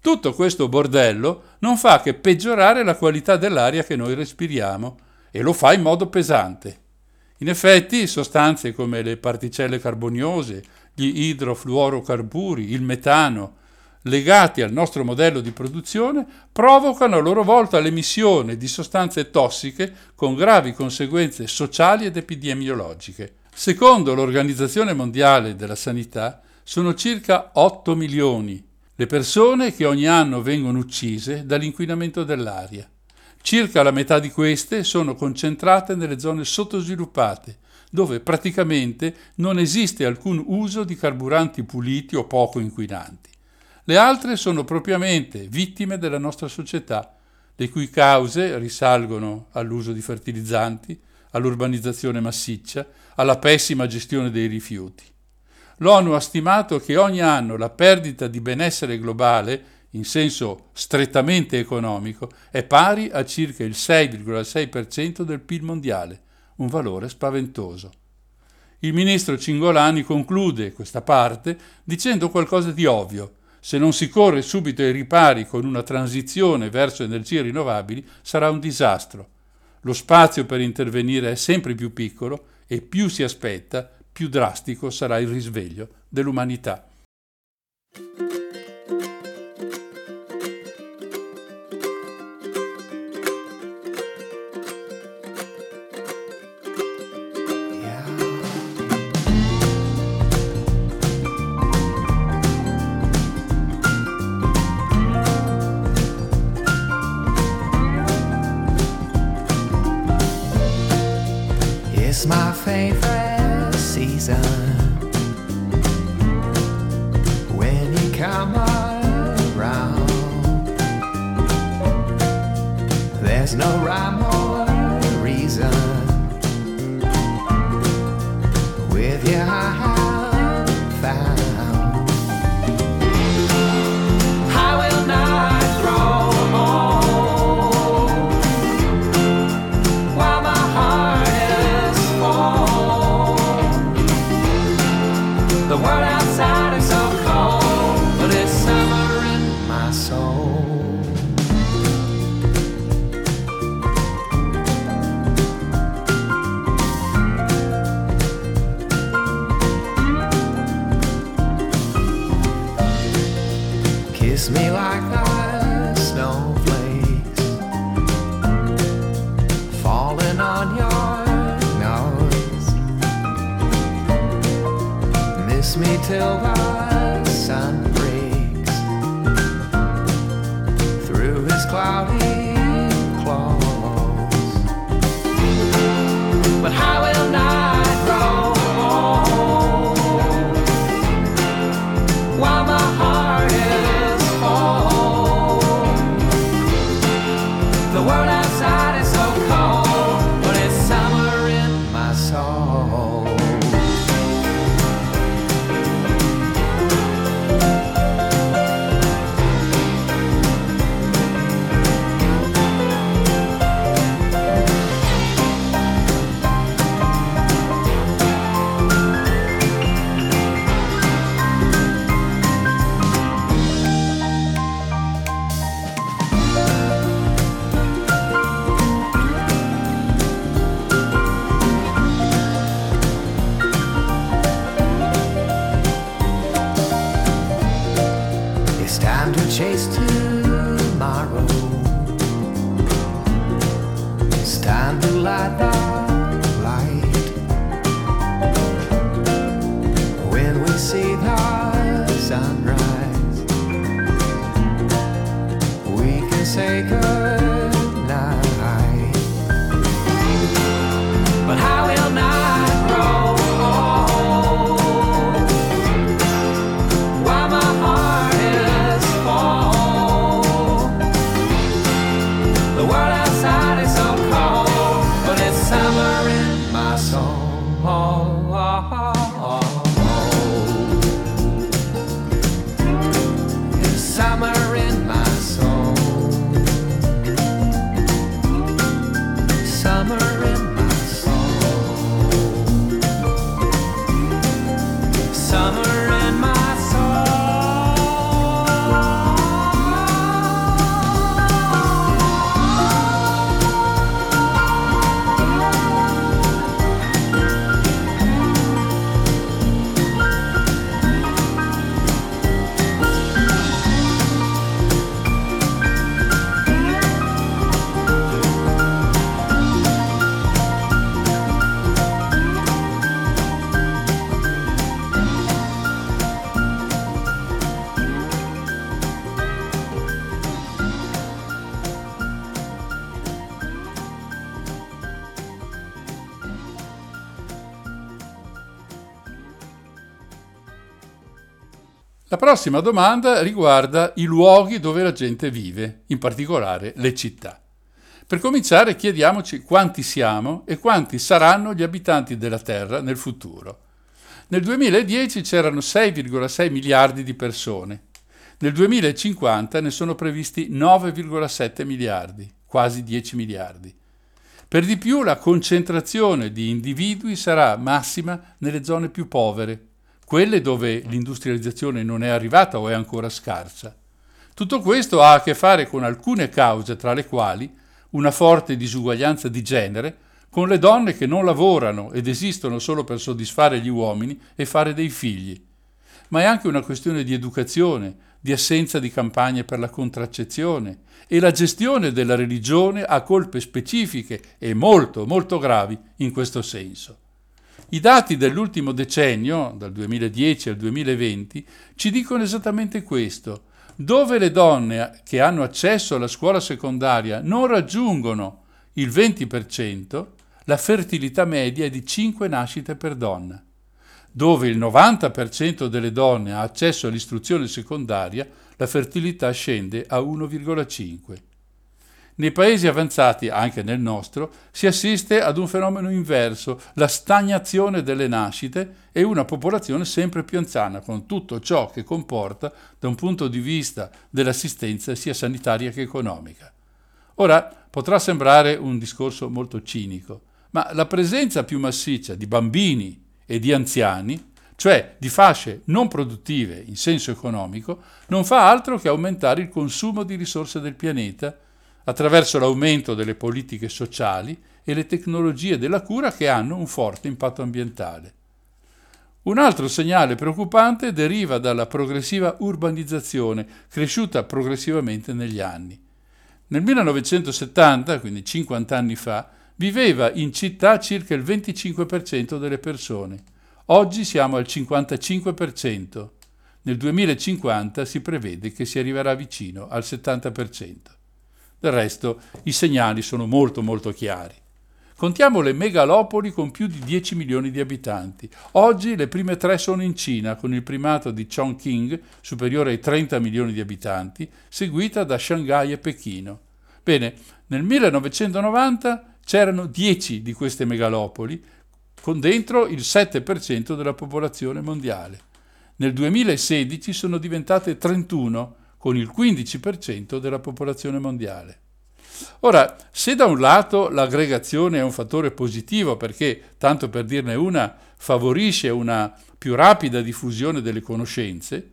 Tutto questo bordello non fa che peggiorare la qualità dell'aria che noi respiriamo e lo fa in modo pesante. In effetti, sostanze come le particelle carboniose, gli idrofluorocarburi, il metano, legati al nostro modello di produzione, provocano a loro volta l'emissione di sostanze tossiche con gravi conseguenze sociali ed epidemiologiche. Secondo l'Organizzazione Mondiale della Sanità, sono circa 8 milioni le persone che ogni anno vengono uccise dall'inquinamento dell'aria. Circa la metà di queste sono concentrate nelle zone sottosviluppate, dove praticamente non esiste alcun uso di carburanti puliti o poco inquinanti. Le altre sono propriamente vittime della nostra società, le cui cause risalgono all'uso di fertilizzanti, all'urbanizzazione massiccia, alla pessima gestione dei rifiuti. L'ONU ha stimato che ogni anno la perdita di benessere globale in senso strettamente economico, è pari a circa il 6,6% del PIL mondiale, un valore spaventoso. Il ministro Cingolani conclude questa parte dicendo qualcosa di ovvio. Se non si corre subito ai ripari con una transizione verso energie rinnovabili, sarà un disastro. Lo spazio per intervenire è sempre più piccolo e più si aspetta, più drastico sarà il risveglio dell'umanità. Prossima domanda riguarda i luoghi dove la gente vive, in particolare le città. Per cominciare chiediamoci quanti siamo e quanti saranno gli abitanti della Terra nel futuro. Nel 2010 c'erano 6,6 miliardi di persone. Nel 2050 ne sono previsti 9,7 miliardi, quasi 10 miliardi. Per di più la concentrazione di individui sarà massima nelle zone più povere, quelle dove l'industrializzazione non è arrivata o è ancora scarsa. Tutto questo ha a che fare con alcune cause, tra le quali una forte disuguaglianza di genere, con le donne che non lavorano ed esistono solo per soddisfare gli uomini e fare dei figli. Ma è anche una questione di educazione, di assenza di campagne per la contraccezione e la gestione della religione ha colpe specifiche e molto, molto gravi in questo senso. I dati dell'ultimo decennio, dal 2010 al 2020, ci dicono esattamente questo dove le donne che hanno accesso alla scuola secondaria non raggiungono il 20%, la fertilità media è di 5 nascite per donna. Dove il 90% delle donne ha accesso all'istruzione secondaria, la fertilità scende a 1,5. Nei paesi avanzati, anche nel nostro, si assiste ad un fenomeno inverso, la stagnazione delle nascite e una popolazione sempre più anziana, con tutto ciò che comporta da un punto di vista dell'assistenza sia sanitaria che economica. Ora, potrà sembrare un discorso molto cinico, ma la presenza più massiccia di bambini e di anziani, cioè di fasce non produttive in senso economico, non fa altro che aumentare il consumo di risorse del pianeta attraverso l'aumento delle politiche sociali e le tecnologie della cura che hanno un forte impatto ambientale. Un altro segnale preoccupante deriva dalla progressiva urbanizzazione, cresciuta progressivamente negli anni. Nel 1970, quindi 50 anni fa, viveva in città circa il 25% delle persone. Oggi siamo al 55%. Nel 2050 si prevede che si arriverà vicino al 70%. Del resto i segnali sono molto molto chiari. Contiamo le megalopoli con più di 10 milioni di abitanti. Oggi le prime tre sono in Cina, con il primato di Chongqing, superiore ai 30 milioni di abitanti, seguita da Shanghai e Pechino. Bene, nel 1990 c'erano 10 di queste megalopoli, con dentro il 7% della popolazione mondiale. Nel 2016 sono diventate 31, con il 15% della popolazione mondiale. Ora, se da un lato l'aggregazione è un fattore positivo perché, tanto per dirne una, favorisce una più rapida diffusione delle conoscenze,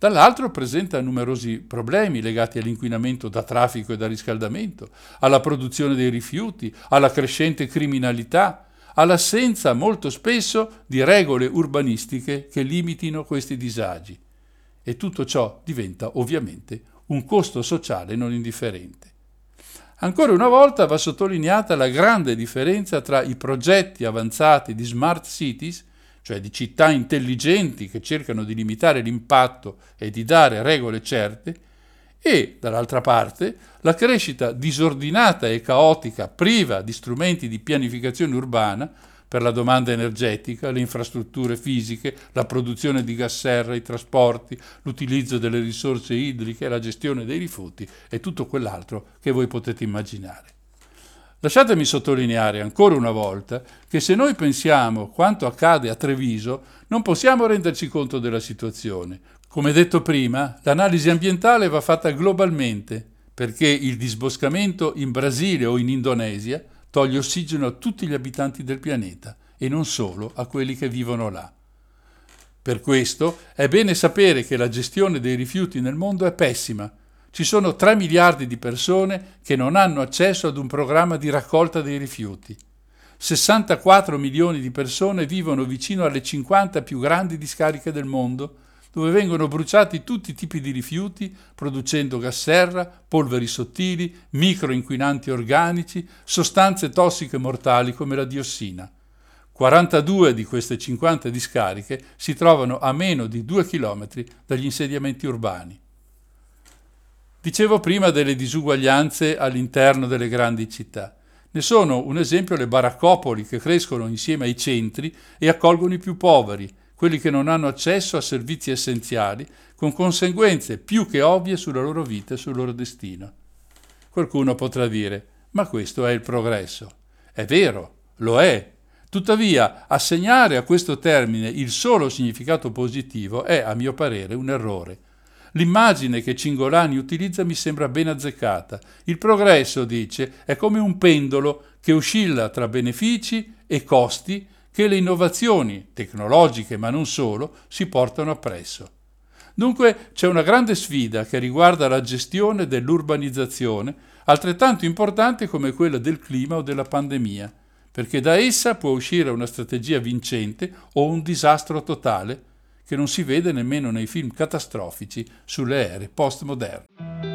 dall'altro presenta numerosi problemi legati all'inquinamento da traffico e da riscaldamento, alla produzione dei rifiuti, alla crescente criminalità, all'assenza molto spesso di regole urbanistiche che limitino questi disagi e tutto ciò diventa ovviamente un costo sociale non indifferente. Ancora una volta va sottolineata la grande differenza tra i progetti avanzati di smart cities, cioè di città intelligenti che cercano di limitare l'impatto e di dare regole certe, e, dall'altra parte, la crescita disordinata e caotica, priva di strumenti di pianificazione urbana, per la domanda energetica, le infrastrutture fisiche, la produzione di gas serra, i trasporti, l'utilizzo delle risorse idriche, la gestione dei rifiuti e tutto quell'altro che voi potete immaginare. Lasciatemi sottolineare ancora una volta che se noi pensiamo quanto accade a Treviso, non possiamo renderci conto della situazione. Come detto prima, l'analisi ambientale va fatta globalmente, perché il disboscamento in Brasile o in Indonesia toglie ossigeno a tutti gli abitanti del pianeta e non solo a quelli che vivono là. Per questo è bene sapere che la gestione dei rifiuti nel mondo è pessima. Ci sono 3 miliardi di persone che non hanno accesso ad un programma di raccolta dei rifiuti. 64 milioni di persone vivono vicino alle 50 più grandi discariche del mondo dove vengono bruciati tutti i tipi di rifiuti, producendo gas serra, polveri sottili, microinquinanti organici, sostanze tossiche mortali come la diossina. 42 di queste 50 discariche si trovano a meno di 2 km dagli insediamenti urbani. Dicevo prima delle disuguaglianze all'interno delle grandi città. Ne sono un esempio le baraccopoli che crescono insieme ai centri e accolgono i più poveri, quelli che non hanno accesso a servizi essenziali, con conseguenze più che ovvie sulla loro vita e sul loro destino. Qualcuno potrà dire, ma questo è il progresso. È vero, lo è. Tuttavia, assegnare a questo termine il solo significato positivo è, a mio parere, un errore. L'immagine che Cingolani utilizza mi sembra ben azzeccata. Il progresso, dice, è come un pendolo che oscilla tra benefici e costi che le innovazioni tecnologiche, ma non solo, si portano appresso. Dunque c'è una grande sfida che riguarda la gestione dell'urbanizzazione, altrettanto importante come quella del clima o della pandemia, perché da essa può uscire una strategia vincente o un disastro totale che non si vede nemmeno nei film catastrofici sulle ere postmoderne.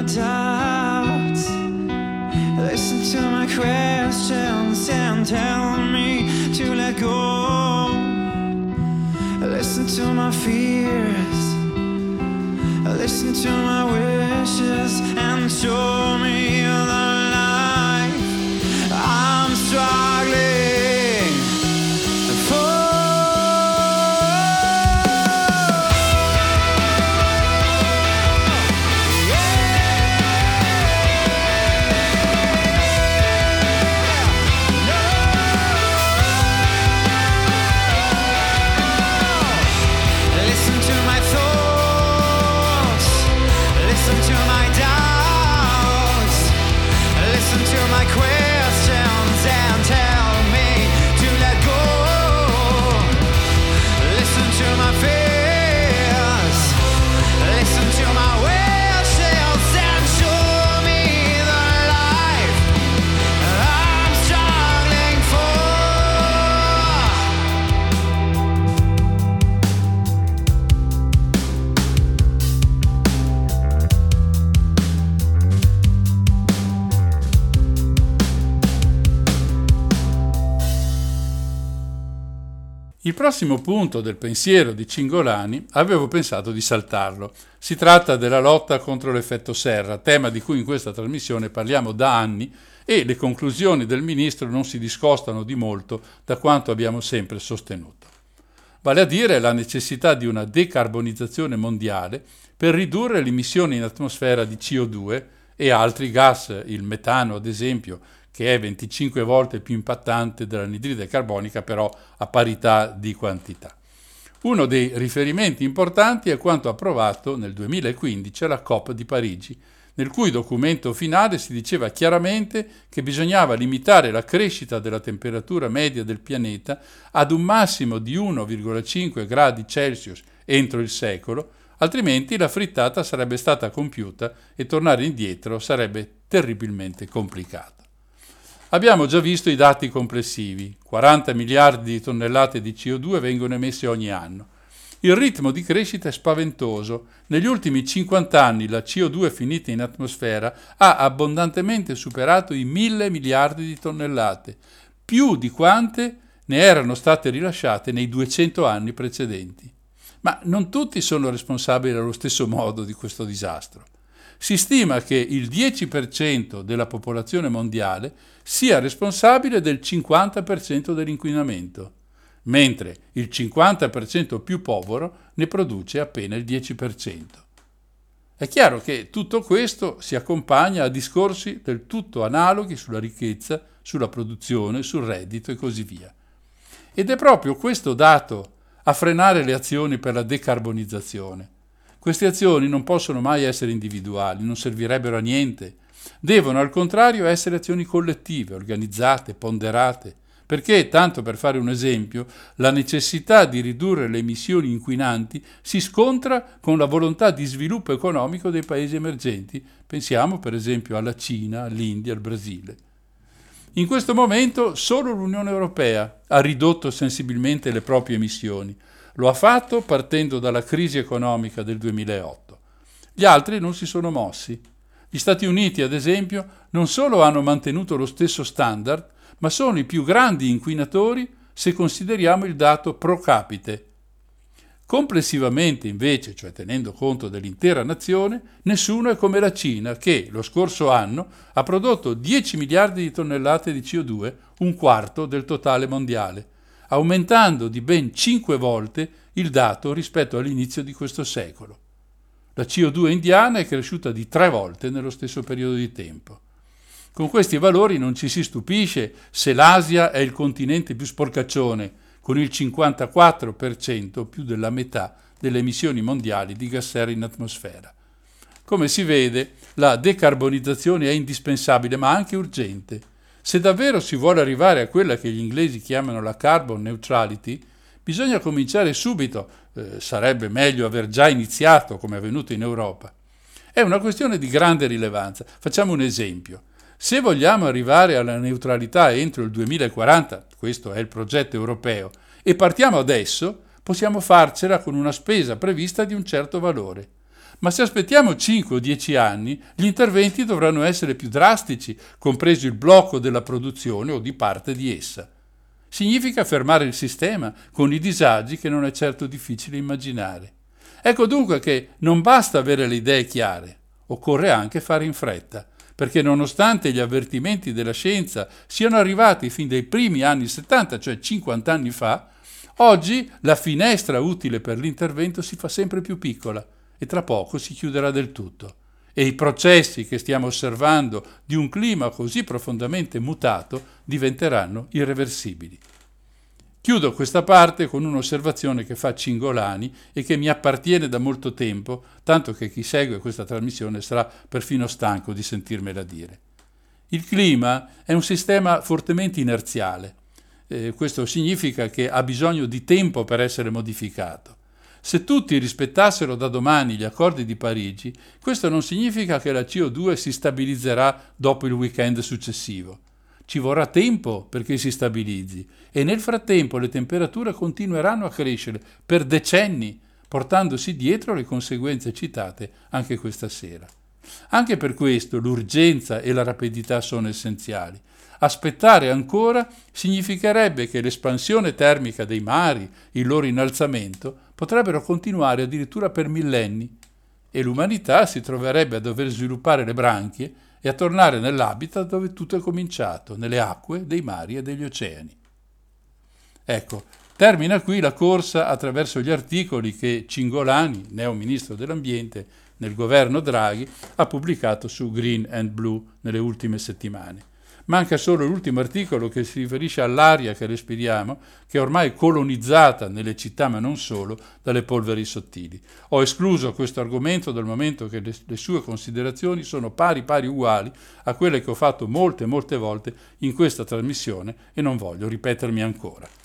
my doubts. Listen to my questions and tell me to let go. Listen to my fears. Listen to my wishes and show me the light. I'm strong. Prossimo punto del pensiero di Cingolani avevo pensato di saltarlo. Si tratta della lotta contro l'effetto serra, tema di cui in questa trasmissione parliamo da anni e le conclusioni del ministro non si discostano di molto da quanto abbiamo sempre sostenuto. Vale a dire la necessità di una decarbonizzazione mondiale per ridurre le emissioni in atmosfera di CO2 e altri gas, il metano ad esempio, che è 25 volte più impattante dell'anidride carbonica, però a parità di quantità. Uno dei riferimenti importanti è quanto approvato nel 2015 alla COP di Parigi, nel cui documento finale si diceva chiaramente che bisognava limitare la crescita della temperatura media del pianeta ad un massimo di 1,5 gradi Celsius entro il secolo, altrimenti la frittata sarebbe stata compiuta e tornare indietro sarebbe terribilmente complicato. Abbiamo già visto i dati complessivi, 40 miliardi di tonnellate di CO2 vengono emesse ogni anno. Il ritmo di crescita è spaventoso. Negli ultimi 50 anni la CO2 finita in atmosfera ha abbondantemente superato i 1000 miliardi di tonnellate, più di quante ne erano state rilasciate nei 200 anni precedenti. Ma non tutti sono responsabili allo stesso modo di questo disastro. Si stima che il 10% della popolazione mondiale sia responsabile del 50% dell'inquinamento, mentre il 50% più povero ne produce appena il 10%. È chiaro che tutto questo si accompagna a discorsi del tutto analoghi sulla ricchezza, sulla produzione, sul reddito e così via. Ed è proprio questo dato a frenare le azioni per la decarbonizzazione queste azioni non possono mai essere individuali, non servirebbero a niente. Devono al contrario essere azioni collettive, organizzate, ponderate, perché, tanto per fare un esempio, la necessità di ridurre le emissioni inquinanti si scontra con la volontà di sviluppo economico dei paesi emergenti. Pensiamo per esempio alla Cina, all'India, al Brasile. In questo momento solo l'Unione Europea ha ridotto sensibilmente le proprie emissioni, lo ha fatto partendo dalla crisi economica del 2008. Gli altri non si sono mossi. Gli Stati Uniti, ad esempio, non solo hanno mantenuto lo stesso standard, ma sono i più grandi inquinatori se consideriamo il dato pro capite. Complessivamente, invece, cioè tenendo conto dell'intera nazione, nessuno è come la Cina, che lo scorso anno ha prodotto 10 miliardi di tonnellate di CO2, un quarto del totale mondiale aumentando di ben 5 volte il dato rispetto all'inizio di questo secolo. La CO2 indiana è cresciuta di 3 volte nello stesso periodo di tempo. Con questi valori non ci si stupisce se l'Asia è il continente più sporcaccione, con il 54% più della metà delle emissioni mondiali di gas serra in atmosfera. Come si vede, la decarbonizzazione è indispensabile ma anche urgente se davvero si vuole arrivare a quella che gli inglesi chiamano la carbon neutrality, bisogna cominciare subito, eh, sarebbe meglio aver già iniziato come è avvenuto in Europa. È una questione di grande rilevanza. Facciamo un esempio. Se vogliamo arrivare alla neutralità entro il 2040, questo è il progetto europeo, e partiamo adesso, possiamo farcela con una spesa prevista di un certo valore. Ma se aspettiamo 5 o 10 anni, gli interventi dovranno essere più drastici, compreso il blocco della produzione o di parte di essa. Significa fermare il sistema con i disagi che non è certo difficile immaginare. Ecco dunque che non basta avere le idee chiare, occorre anche fare in fretta, perché nonostante gli avvertimenti della scienza siano arrivati fin dai primi anni 70, cioè 50 anni fa, oggi la finestra utile per l'intervento si fa sempre più piccola e tra poco si chiuderà del tutto. E i processi che stiamo osservando di un clima così profondamente mutato diventeranno irreversibili. Chiudo questa parte con un'osservazione che fa Cingolani e che mi appartiene da molto tempo, tanto che chi segue questa trasmissione sarà perfino stanco di sentirmela dire. Il clima è un sistema fortemente inerziale. Eh, questo significa che ha bisogno di tempo per essere modificato. Se tutti rispettassero da domani gli accordi di Parigi, questo non significa che la CO2 si stabilizzerà dopo il weekend successivo. Ci vorrà tempo perché si stabilizzi e nel frattempo le temperature continueranno a crescere per decenni, portandosi dietro le conseguenze citate anche questa sera. Anche per questo l'urgenza e la rapidità sono essenziali. Aspettare ancora significherebbe che l'espansione termica dei mari, il loro innalzamento, potrebbero continuare addirittura per millenni e l'umanità si troverebbe a dover sviluppare le branchie e a tornare nell'habitat dove tutto è cominciato, nelle acque dei mari e degli oceani. Ecco, termina qui la corsa attraverso gli articoli che Cingolani, neo ministro dell'ambiente nel governo Draghi, ha pubblicato su Green and Blue nelle ultime settimane. Manca solo l'ultimo articolo che si riferisce all'aria che respiriamo, che è ormai colonizzata nelle città, ma non solo, dalle polveri sottili. Ho escluso questo argomento dal momento che le, le sue considerazioni sono pari pari uguali a quelle che ho fatto molte molte volte in questa trasmissione e non voglio ripetermi ancora.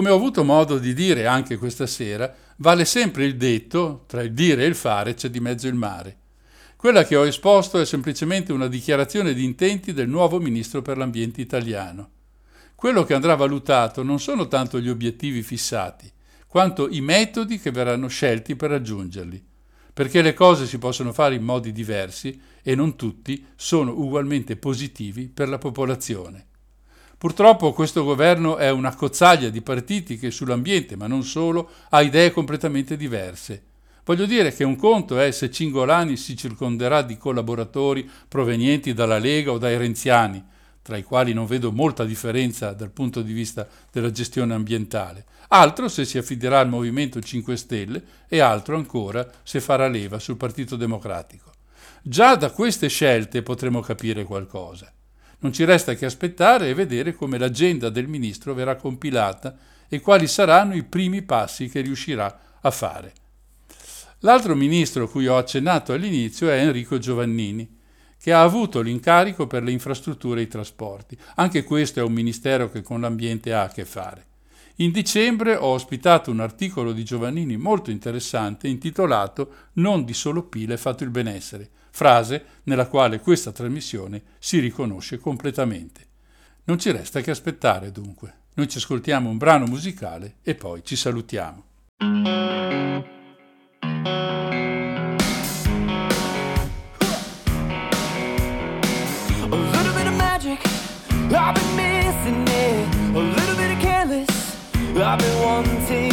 Come ho avuto modo di dire anche questa sera, vale sempre il detto, tra il dire e il fare c'è di mezzo il mare. Quella che ho esposto è semplicemente una dichiarazione di intenti del nuovo ministro per l'ambiente italiano. Quello che andrà valutato non sono tanto gli obiettivi fissati, quanto i metodi che verranno scelti per raggiungerli, perché le cose si possono fare in modi diversi e non tutti sono ugualmente positivi per la popolazione. Purtroppo questo governo è una cozzaglia di partiti che sull'ambiente, ma non solo, ha idee completamente diverse. Voglio dire che un conto è se Cingolani si circonderà di collaboratori provenienti dalla Lega o dai renziani, tra i quali non vedo molta differenza dal punto di vista della gestione ambientale, altro se si affiderà al Movimento 5 Stelle e altro ancora se farà leva sul Partito Democratico. Già da queste scelte potremo capire qualcosa. Non ci resta che aspettare e vedere come l'agenda del ministro verrà compilata e quali saranno i primi passi che riuscirà a fare. L'altro ministro cui ho accennato all'inizio è Enrico Giovannini, che ha avuto l'incarico per le infrastrutture e i trasporti. Anche questo è un ministero che con l'ambiente ha a che fare. In dicembre ho ospitato un articolo di Giovannini molto interessante intitolato Non di solo pile fatto il benessere, frase nella quale questa trasmissione si riconosce completamente. Non ci resta che aspettare dunque. Noi ci ascoltiamo un brano musicale e poi ci salutiamo. I've been wanting.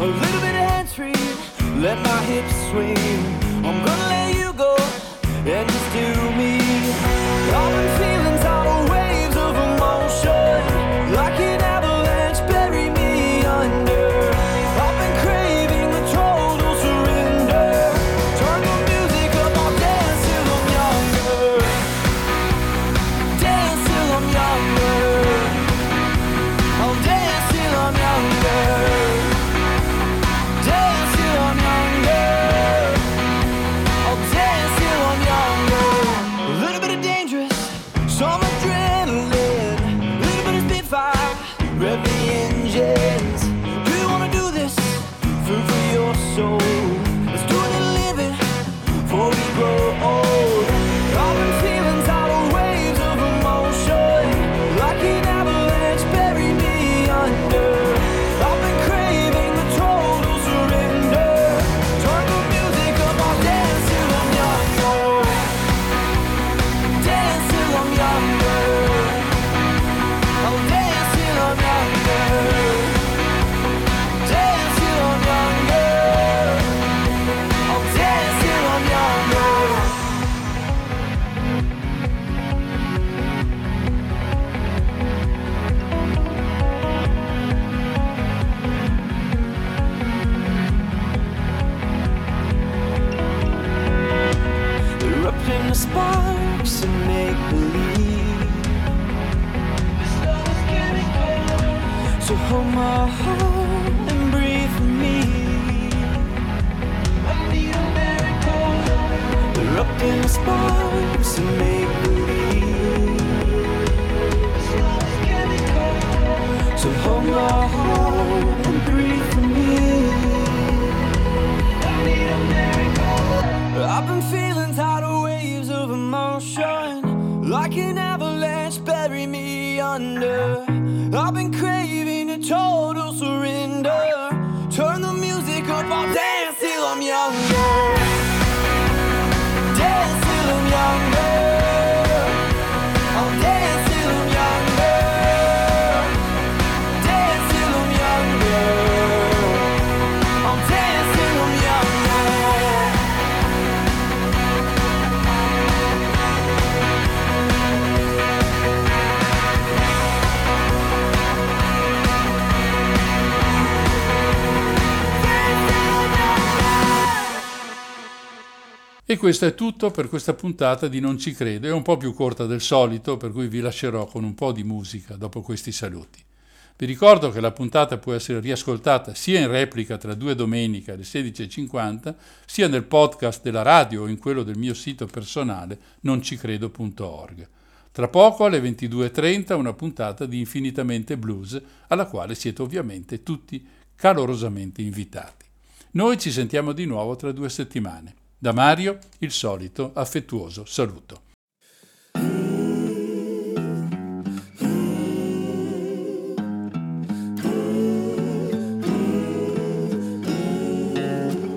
A little bit of free, let my hips swing. And just do me. I've been feeling tidal waves of emotion, like an avalanche bury me under. I've been craving a total surrender. Turn the music up, I'll dance till I'm younger. E questo è tutto per questa puntata di Non ci credo. È un po' più corta del solito, per cui vi lascerò con un po' di musica dopo questi saluti. Vi ricordo che la puntata può essere riascoltata sia in replica tra due domeniche alle 16.50, sia nel podcast della radio o in quello del mio sito personale noncicredo.org. Tra poco alle 22.30 una puntata di Infinitamente Blues, alla quale siete ovviamente tutti calorosamente invitati. Noi ci sentiamo di nuovo tra due settimane. Da Mario il solito affettuoso saluto.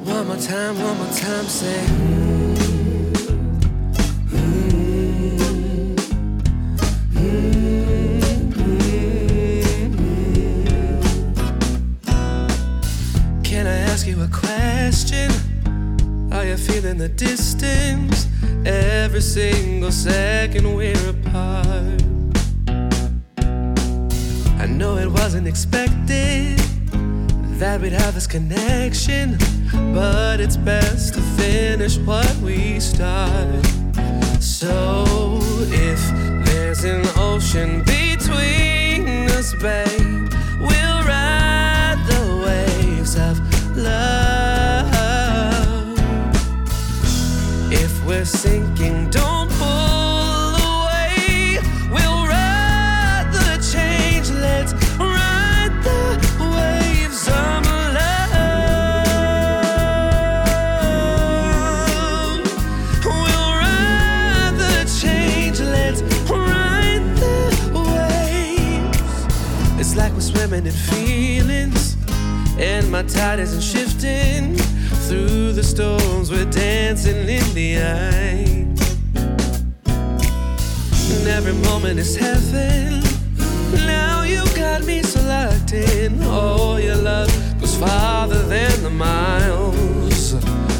One more time, one more time, say. Can I ask you a question? Are you feeling the distance? Every single second we're apart. I know it wasn't expected that we'd have this connection, but it's best to finish what we start. So if there's an ocean between us, babe, we'll ride the waves of love. We're sinking, don't pull away. We'll ride the change, let's ride the waves. We'll ride the change, let's ride the waves. It's like we're swimming in feelings, and my tide isn't shifting. Through the storms, we're dancing in the eye. And every moment is heaven. Now you got me selecting. Oh, your love goes farther than the miles.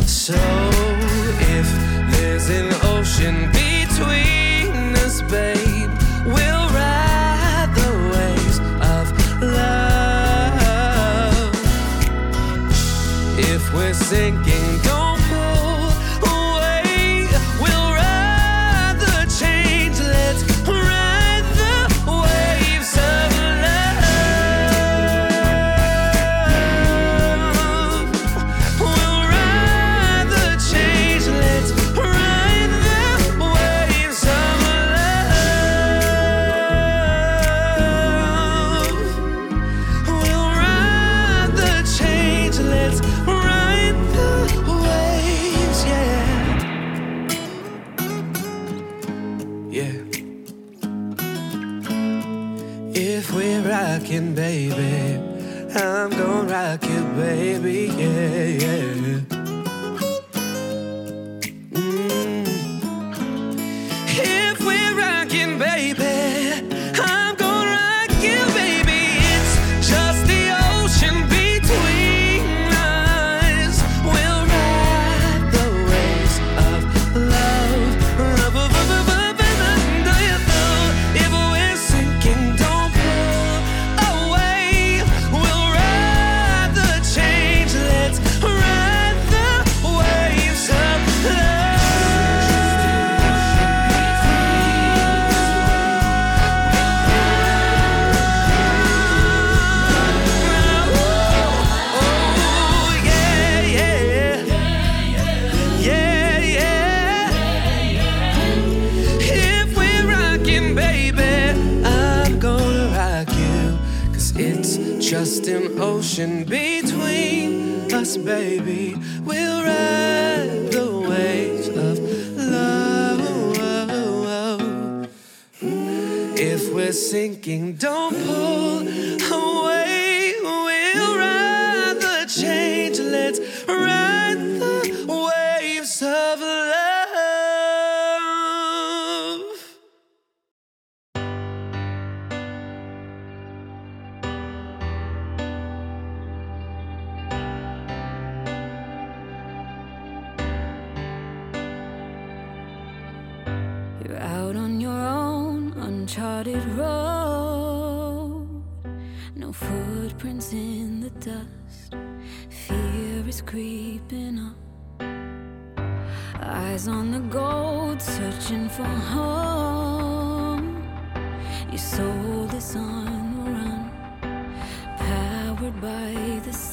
So if there's an ocean between. sinking.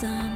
sun.